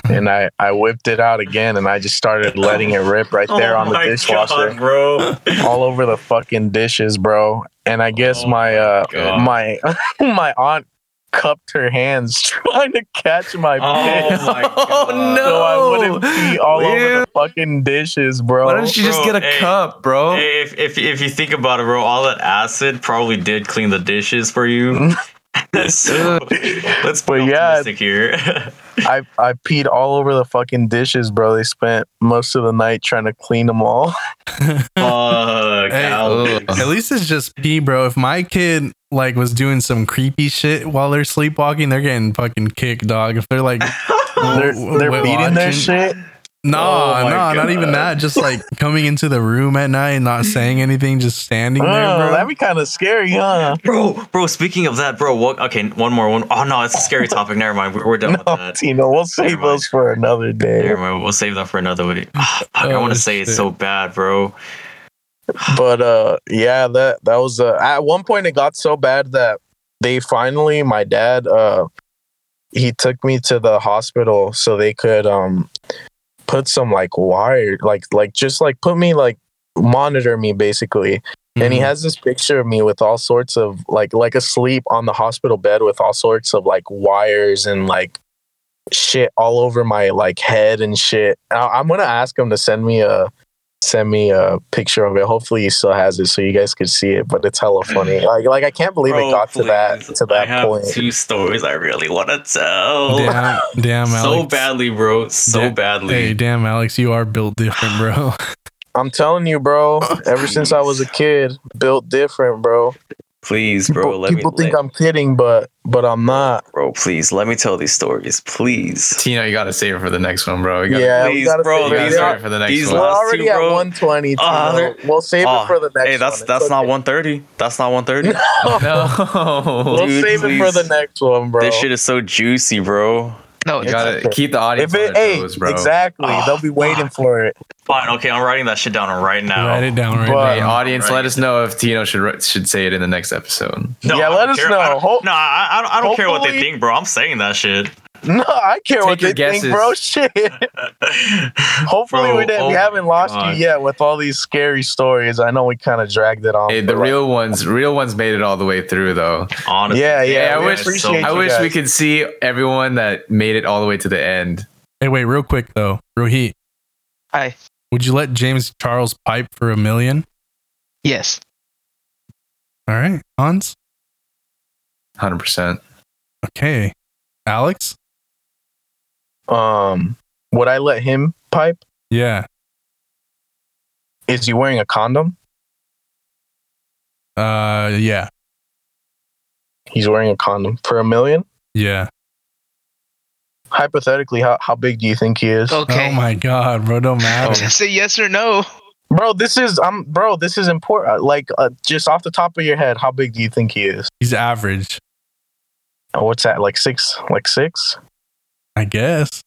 and I, I whipped it out again and I just started letting it rip right there Oh on the dishwasher God, bro. all over the fucking dishes, bro. And I guess Oh my my uh God. my my aunt cupped her hands trying to catch my Oh piss. my Oh, no. So I wouldn't pee all over the fucking dishes, bro. Why don't you just get a hey, cup, bro? Hey, if, if if you think about it, bro, all that acid probably did clean the dishes for you. so let's But be yeah. optimistic here. I I peed all over the fucking dishes, bro. They spent most of the night trying to clean them all. Fuck, Hey, Alex. At least it's just pee, bro. If my kid like was doing some creepy shit while they're sleepwalking, they're getting fucking kicked, dog. If they're like, They're they're wa- beating their shit. No, Oh no, my not even that. Just like coming into the room at night and not saying anything, just standing there, Oh, bro. that'd be kind of scary, huh? Bro, bro, speaking of that, bro, what, okay, one more one. Oh, no, it's a scary topic. Never mind. We're, we're done with No, that. Tino, we'll save Never mind. those for another day. Never mind. We'll save that for another week. Fuck, I Oh, want to say it's so bad, bro. but uh yeah that that was uh, at one point it got so bad that they finally my dad uh he took me to the hospital so they could um put some like wire like like just like put me like monitor me basically and he Mhm. has this picture of me with all sorts of like like asleep on the hospital bed with all sorts of like wires and like shit all over my like head and shit I- i'm gonna ask him to send me a send me a picture of it hopefully he still has it so you guys could see it but it's hella funny like like i can't believe Bro, it got to that please. to I that have point two stories I really want to tell. Damn, damn, so badly, bro. So Da- badly. Hey, damn, Alex, you are built different, bro. i'm telling you bro ever since i was a kid built different bro Please, people, bro. Let people me, think let- i'm kidding but but i'm not bro. Please, let me tell these stories, please. Tino, you gotta save it for the next one, bro. You gotta, yeah we please, gotta bro, figure you gotta save it for the next these one. We're already two, at bro. 120. Ah, Tino. they're- we'll save Oh, it for the next Hey, that's one. that's It's not okay. 130. That's not 130. no. We'll Dude, save it for the next one, bro. This shit is so juicy, bro. No, You gotta okay. keep the audience if on it, their hey, toes, bro. exactly, Oh, they'll be waiting for it. Fine, okay, I'm writing that shit down right now. Write it down right But- Hey, audience, Right. let us know if Tino should should say it in the next episode. Yeah, let us care. know. I don't, Ho- no, I, I don't, I don't care what they think, bro. I'm saying that shit. No, I care Take what your they think, bro. Shit. Hopefully, Bro, we, didn't, oh we haven't lost God. you yet with all these scary stories. I know we kind of dragged it on. Hey, the but, like, real ones, real ones made it all the way through, though. Honestly, Yeah, yeah, Yeah, I wish- appreciate I you wish we could see everyone that made it all the way to the end. Hey, wait, real quick though, Rohit, Hi. would you let James Charles pipe for a million? Yes. All right, Hans. Hundred percent. Okay, Alex. Um, would I let him pipe? Yeah. Is he wearing a condom? Uh, yeah, He's wearing a condom for a million. yeah. Hypothetically, how, how big do you think he is? Okay. Oh my God, bro, don't matter. Just say yes or no. Bro, this is um, bro, this is important. Like, uh, just off the top of your head, how big do you think he is? He's average. oh, what's that? Like six, like six? I guess.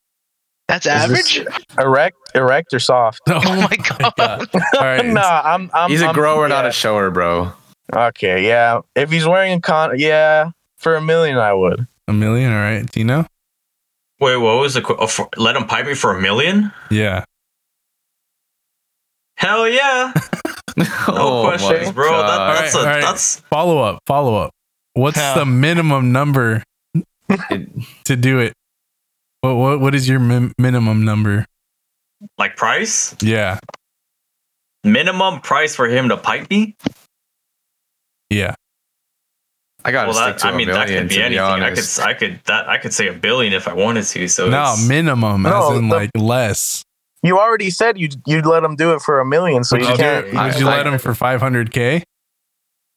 That's Is average. erect, erect or soft? Oh, my God. All right. nah, I'm. I'm He's a I'm- grower, not yeah. a shower, bro. Okay, yeah. If he's wearing a con, yeah, for a million, I would. A million. All right. Do you know? Wait, what was the qu- oh, for, let him pipe me for a million? Yeah. Hell yeah! No Oh my questions, bro. That, God. that's Alright, a alright. that's Follow up. Follow up. What's Yeah. the minimum number It- to do it? What what, what is your min- minimum number? like price Yeah. minimum price for him to pipe me. Yeah. I gotta Well, stick that to I a mean that could be to be anything. I could. I could that I could say a billion if I wanted to. So No, it's- minimum No, as in the- like less. You already said you'd you'd let him do it for a million, so Would you you, can't. do, I- would you I- let him for 500k?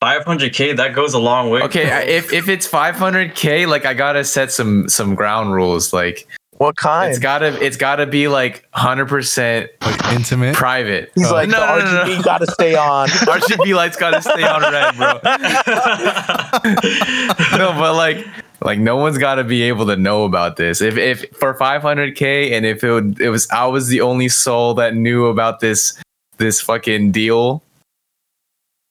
500k that goes a long way. Okay, if if it's 500k, like I gotta set some some ground rules. Like What kind? it's gotta it's gotta be like 100 percent Like intimate? private. He's Oh. like No, the no, no, RGB no. got to stay on. RGB lights gotta stay on red, bro. no, but like like no one's got to be able to know about this. If if for 500k and if it would it was I was the only soul that knew about this this fucking deal,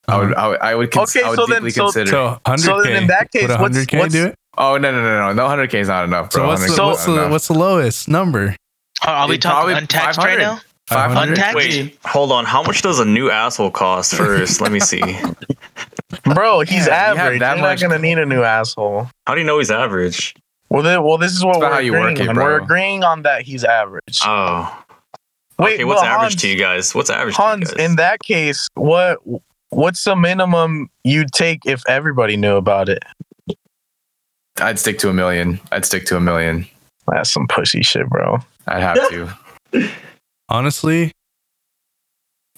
I would uh-huh. I would, I would, cons- Okay, I would so then- deeply so- consider. So 100k. So then in that case, would what's- 100k what's- do it? oh no no no no no 100k is not enough, bro. So what's the, 100K what's, the, enough. what's the lowest number? Are, are we It talking untaxed right now? 500? Untaxed? Wait, hold on. How much does a new asshole cost first? Let me see. Bro, he's Yeah, average. that You're not much- gonna need a new asshole. How do you know he's average? Well, then, well, this is what we're how you work agreeing it, on. We're agreeing on that he's average. Oh. Wait, okay, what's well, average Hans- to you guys? What's average to Hans, you guys? in that case, what what's the minimum you'd take if everybody knew about it? I'd stick to a million. I'd stick to a million. That's some pussy shit, bro. I'd have to. Honestly,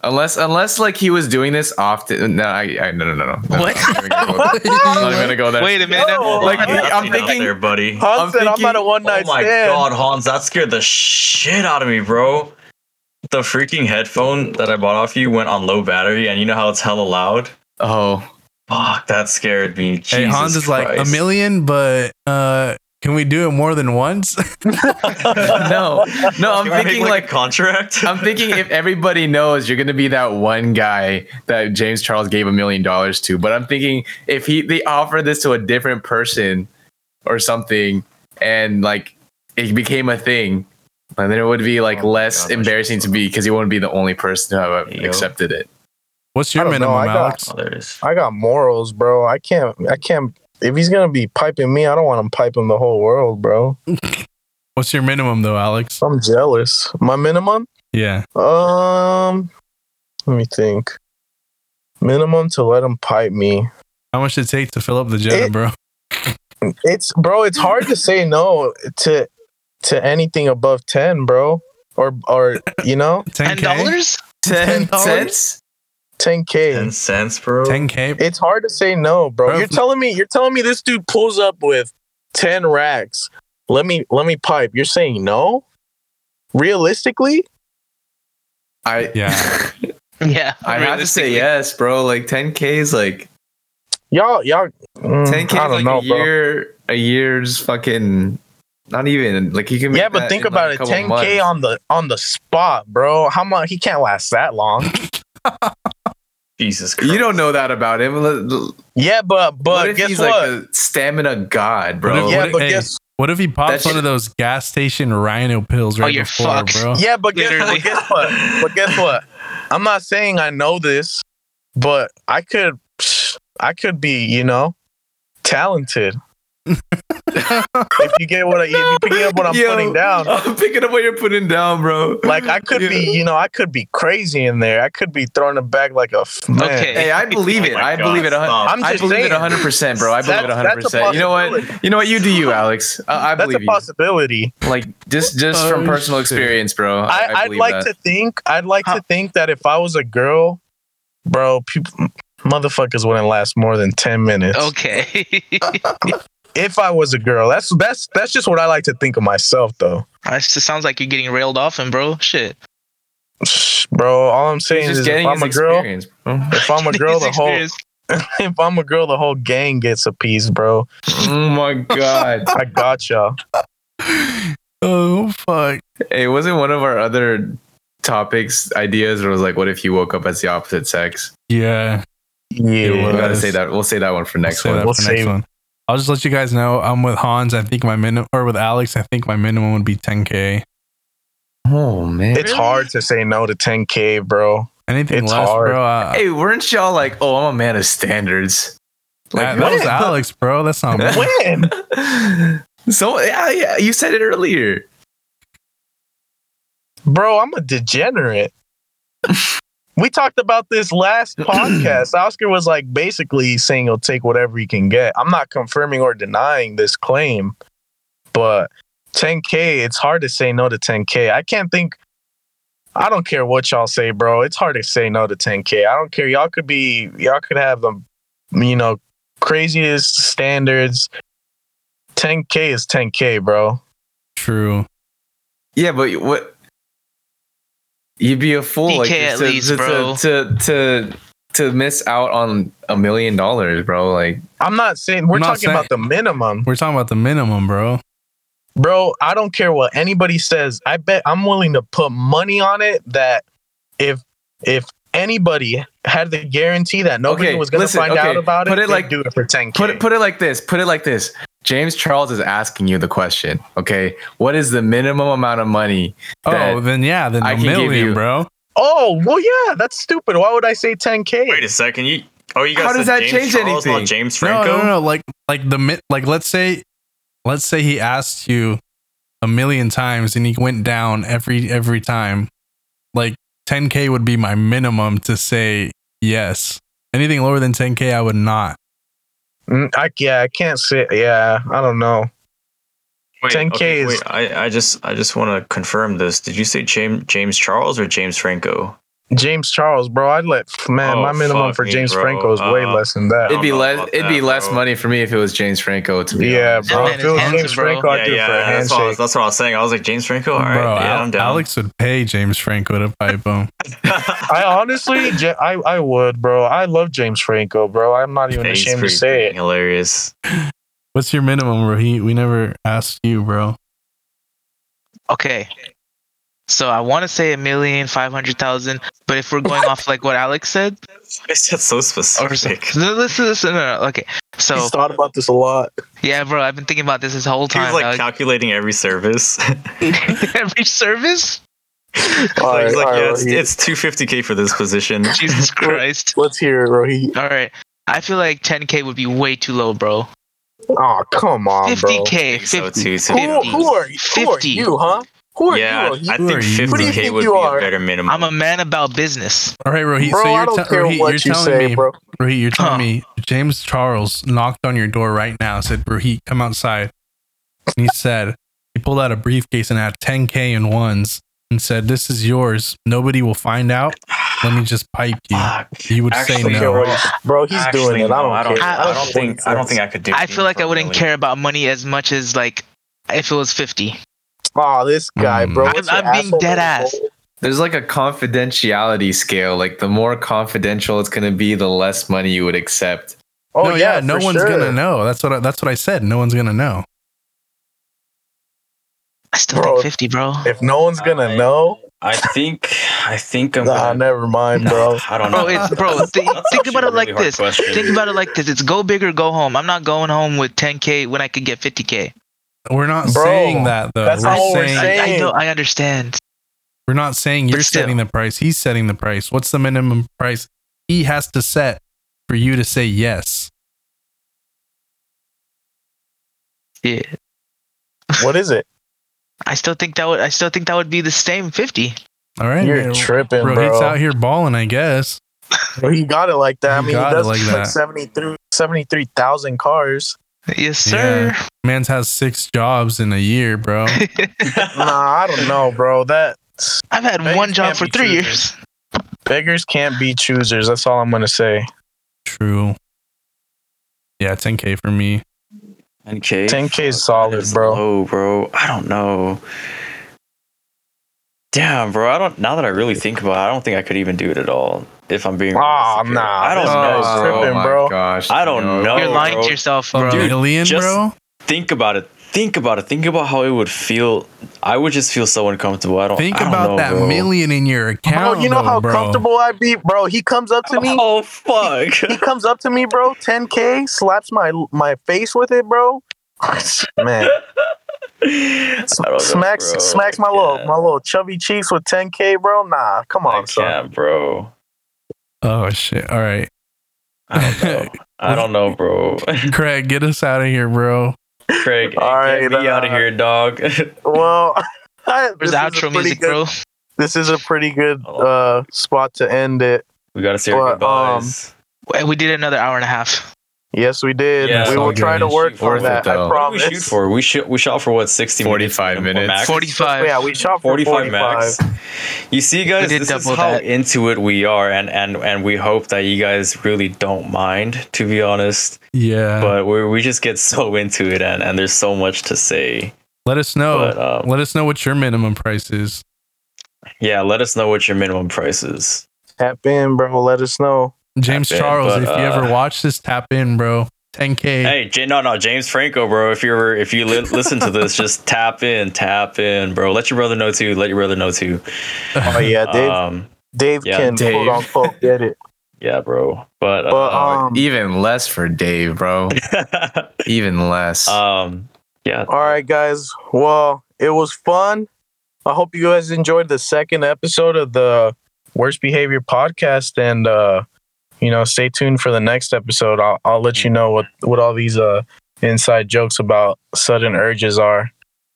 Unless, unless like he was doing this often. No, I, I no, no, no, no. no. What? I'm not gonna go there. I'm not gonna go there. Wait a minute. No, Like, I'm it out thinking- there, buddy. Hans I'm said I'm thinking- a one night stand. Oh my stand. god, Hans, that scared the shit out of me, bro. The freaking headphone that I bought off you went on low battery, and you know how it's hella loud. Oh, Fuck, that scared me. hey, Jesus Hans is like a million, but uh, can we do it more than once? no, no. I'm Can make, thinking like, like contract. I'm thinking if everybody knows you're gonna be that one guy that James Charles gave a million dollars to, but I'm thinking if he they offer this to a different person or something, and like it became a thing, and then it would be like Oh less God, embarrassing to be because he wouldn't be the only person to have Yo. accepted it. What's your don't know, minimum, I got- Alex? oh, there it is. I got morals, bro. I can't. I can't. If he's gonna be piping me, I don't want him piping the whole world, bro. What's your minimum though, Alex? I'm jealous. My minimum? Yeah. Um, let me think. Minimum to let him pipe me. How much did it take to fill up the jet, bro? It's bro. It's hard to say no to to anything above ten, bro. Or or you know, Ten 10k. dollars? Ten $10? cents? ten Ten k. cents, bro. 10k. It's hard to say no, bro. Bro, You're telling me. You're telling me this dude pulls up with ten racks. Let me let me pipe. You're saying no? Realistically, I Yeah. Yeah. I have to say yes, bro. Like 10k is like y'all y'all. mm, 10k I is like know, a bro. year. A year's fucking. Not even like he can. Make Yeah, but that think in, like, about a it. 10k months. on the on the spot, bro. How much? He can't last that long. Jesus Christ. You don't know that about him. Yeah, but but if guess he's what? like a stamina god, bro? What if- yeah, what- but hey, guess What if he pops That one of those gas station rhino pills Oh, right you're before, fucked. bro? yeah, but guess, but guess what? But guess what? I'm not saying I know this, but I could I could be, you know, talented. if you get what I, if you pick up what I'm Yo, putting down. I'm picking up what you're putting down, bro. Like I could be, you know, I could be crazy in there. I could be throwing it back like a f- man. Okay. Hey, I oh believe Oh it. my I God, believe it. a hun- stop. I'm I just believe saying. it 100, percent bro. I believe it 100. percent You know what? You know what? You do you, Alex. I, I That's a believe you. possibility. Like just just Oh, from personal shit. experience, bro. I, I, I I'd like that. to think I'd like Huh. to think that if I was a girl, bro, people motherfuckers wouldn't last more than ten minutes. Okay. If I was a girl, that's that's that's just what I like to think of myself, though. That just sounds like you're getting railed off and bro. Shit. Bro, all I'm saying is if I'm a girl, bro. if I'm a girl, the whole if I'm a girl, the whole gang gets a piece, bro. Oh my god. I gotcha. Oh fuck. hey, wasn't one of our other topics ideas or was like what if you woke up as the opposite sex? Yeah. Yeah. We gotta say that we'll say that one for next Say one. We'll for next save- one. I'll just let you guys know. I'm with Hans. I think my minimum, or with Alex, I think my minimum would be 10k. Oh man. It's hard to say no to 10k, bro. Anything It's less, hard. bro. Uh, Hey, weren't y'all like, oh, I'm a man of standards? that, that was? Alex, bro. That's not me. When? so yeah, yeah, you said it earlier. Bro, I'm a degenerate. we talked about this last podcast. Oscar was like basically saying he'll take whatever he can get. I'm not confirming or denying this claim, but 10K, it's hard to say no to 10K. I can't think. I don't care what y'all say, bro. It's hard to say no to 10K. I don't care. Y'all could be, y'all could have the, you know, craziest standards. 10K is 10K, bro. True. Yeah, but what? You'd be a fool, like at to, least, to, bro. to to to miss out on a million dollars, bro. Like, I'm not saying we're not talking about the minimum. We're talking about the minimum, bro. Bro, I don't care what anybody says. I bet I'm willing to put money on it that if if anybody had the guarantee that nobody Okay, was going to listen, find okay, out about it, put it, it like- do it for 10k. put it put it like this. Put it like this. James Charles is asking you the question. Okay, what is the minimum amount of money? Oh, then yeah, then I a can give million, you- bro. oh, well, yeah, that's stupid. Why would I say 10k? Wait a second. You oh you guys How does that James change Charles, anything? Not James No, Franco. no, no, no. Like, like the mi- like. Let's say, let's say he asked you a million times and he went down every every time. Like 10k would be my minimum to say yes. Anything lower than 10k, I would not. Mm, I, yeah, I can't say. Yeah, I don't know. Wait, 10K okay, is- wait, I, I just I just want to confirm this. Did you say James James Charles or James Franco? James Charles, bro, I'd let man. Oh, my minimum for James bro. Franco is way Uh, less than that. It'd be less. about It'd be that, less bro. money for me if it was James Franco. To be yeah, honest. bro. If it was James bro. Franco, I'd yeah, do it yeah. for a That's what, I handshake. was, that's what I was saying. I was like James Franco. All right, bro, yeah, Al- I'm down. Alex would pay James Franco to pipe him. I honestly, I, I would, bro. I love James Franco, bro. I'm not even he's ashamed to say it. Hilarious. What's your minimum, Rohit? We never asked you, bro. Okay. So I want to say a million five hundred thousand, but if we're going off like what Alex said, It's just so or so, specific. no, listen, listen, no, no, okay. So He's thought about this a lot. yeah, bro, I've been thinking about this this whole time. He's like dog. calculating every service. Every service? All right, He's like, all right, yeah, it's, it's 250k for this position. Jesus Christ! Let's hear it, Rohit. All right, I feel like 10k would be way too low, bro. Oh, come on, bro. 50k, So 50. too, so Who, who are you? Who are 50. you, huh? Who are Yeah, you? I Rohit? Who think 50k Who do you think would you be are? a better minimum. I'm a man about business. All right, Rohit. Bro, so you're, I don't te- Rohit, you're you telling say, me, bro. Rohit, you're telling Huh. me James Charles knocked on your door right now, said, Rohit, come outside. And he said, he pulled out a briefcase and had 10K in ones and said, This is yours. Nobody will find out. Let me just pipe you. Fuck. You would Actually, say no. bro, bro, he's Actually, doing it. I don't, I don't, care. I don't think I don't think I could do. I feel like I wouldn't million. care about money as much as like if it was 50. Oh, this guy, Mm. bro. I'm- I'm being asshole dead ass. bro? There's like a confidentiality scale. Like the more confidential it's gonna be, the less money you would accept. Oh no, yeah, yeah, no for one's sure. gonna know. That's what I, that's what I said. No one's gonna know. I still Bro, think 50, bro. If no one's gonna I- know, I think I think I'm. nah, gonna, never mind, bro. I don't know. Bro, it's bro. That's- Think, that's think actually about a it like really hard this. question. Think about it like this. It's go big or go home. I'm not going home with 10k when I could get 50k. We're not Bro, saying that though. that's we're not what we're saying, saying. I, I know. I understand. we're not saying you're still. setting the price. He's setting the price. What's the minimum price he has to set for you to say yes? Yeah. What is it? I still think that would. I still think that would be the same 50. All right, You're man. tripping, Bro, bro. he's out here balling, I guess. Bro, he got it like that. I mean, he got does like like that. 73 73,000 cars. Yes, sir. Man's has six jobs in a year, bro. Nah, I don't know, bro. That I've had one job for three choosers. years. beggars can't be choosers. That's all I'm gonna say. True. Yeah, 10k for me. 10k. 10K is solid, that is bro. Low, bro. I don't know. Damn, bro. I don't. Now that I really think about it, I don't think I could even do it at all. If I'm being. Aw, realistic here. nah, I don't this know, guy's bro. tripping, oh my bro. gosh. I don't no. know. You're lying bro. to yourself, Bro, bro. Dude, alien, just- bro. Think about it. Think about it. Think about how it would feel. I would just feel so uncomfortable. I don't. Think I don't about know, that bro. million in your account. Bro, you know though, how bro. comfortable I'd be, bro. He comes up to me. Oh fuck! He comes up to me, bro. 10k, slaps my my face with it, bro. Man, I don't know, smacks smacks my little my little chubby cheeks with 10k, bro. Nah, come I on, son. can't, bro. Oh shit! All right, I don't know. I don't know, bro. Craig, get us out of here, bro. Craig, all right, get right, me out of uh, here, dog. Well, Where's this is a outro pretty music, good- bro? This is a pretty good uh spot to end it. we gotta say our But, um, goodbyes. We did another hour and a half. Yes, we did. Yeah, we it's will all try to work for that. though. I what promise. we shoot for? We shoot. We shot for what? Sixty 45 minutes. max? 45. Yeah, we shot for 45, 45, max. You see, guys, this is how that. into it we are, and and and we hope that you guys really don't mind, to be honest. Yeah, But we we just get so into it, and and there's so much to say. let us know. But um, let us know what your minimum price is. yeah, let us know what your minimum price is. Tap in, bro. Let us know. James in, Charles, but, if you uh, ever watch this, tap in, bro. 10k. Hey, J- no, no, James Franco, bro. If you're if you li- listen to this, just tap in, tap in, bro. Let your brother know too. Let your brother know too. Oh yeah, Dave. Um, Dave yeah, can Dave. quote unquote get it. yeah, bro. But, But uh, um, Even less for Dave, bro. Even less. um, yeah. all right, guys. Well, it was fun. I hope you guys enjoyed the second episode of the Worst Behavior podcast, and uh, you know, stay tuned for the next episode. I'll I'll let you know what what all these uh inside jokes about sudden urges are.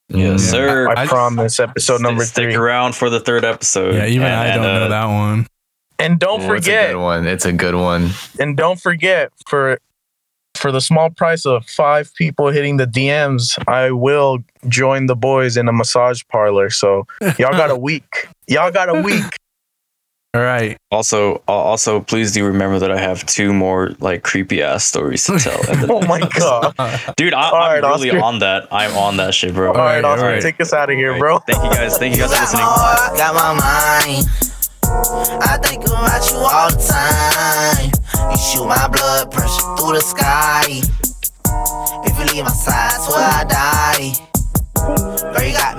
Yes, Yeah. sir. I, I- promise. Episode Stick- number stick three. around for the third episode. yeah, even And- I don't uh, know that one. And don't Oh, it's a forget, good one. It's a good one. and don't forget for for the small price of five people hitting the DMs, I will join the boys in a massage parlor. So y'all got a week. Y'all got a week. All right. Also, uh, also, please do remember that I have two more like creepy ass stories to tell. Oh my god. dude, I, I'm right, really Oscar. on that. I'm on that shit, bro. All right, right, Oscar, all right. take us out of here, All bro. right. Thank you guys. Thank you guys for Got my listening. heart, got my mind. I think about you all the time. You shoot my blood pressure through the sky. If you leave my side, that's where I die. Girl, you got me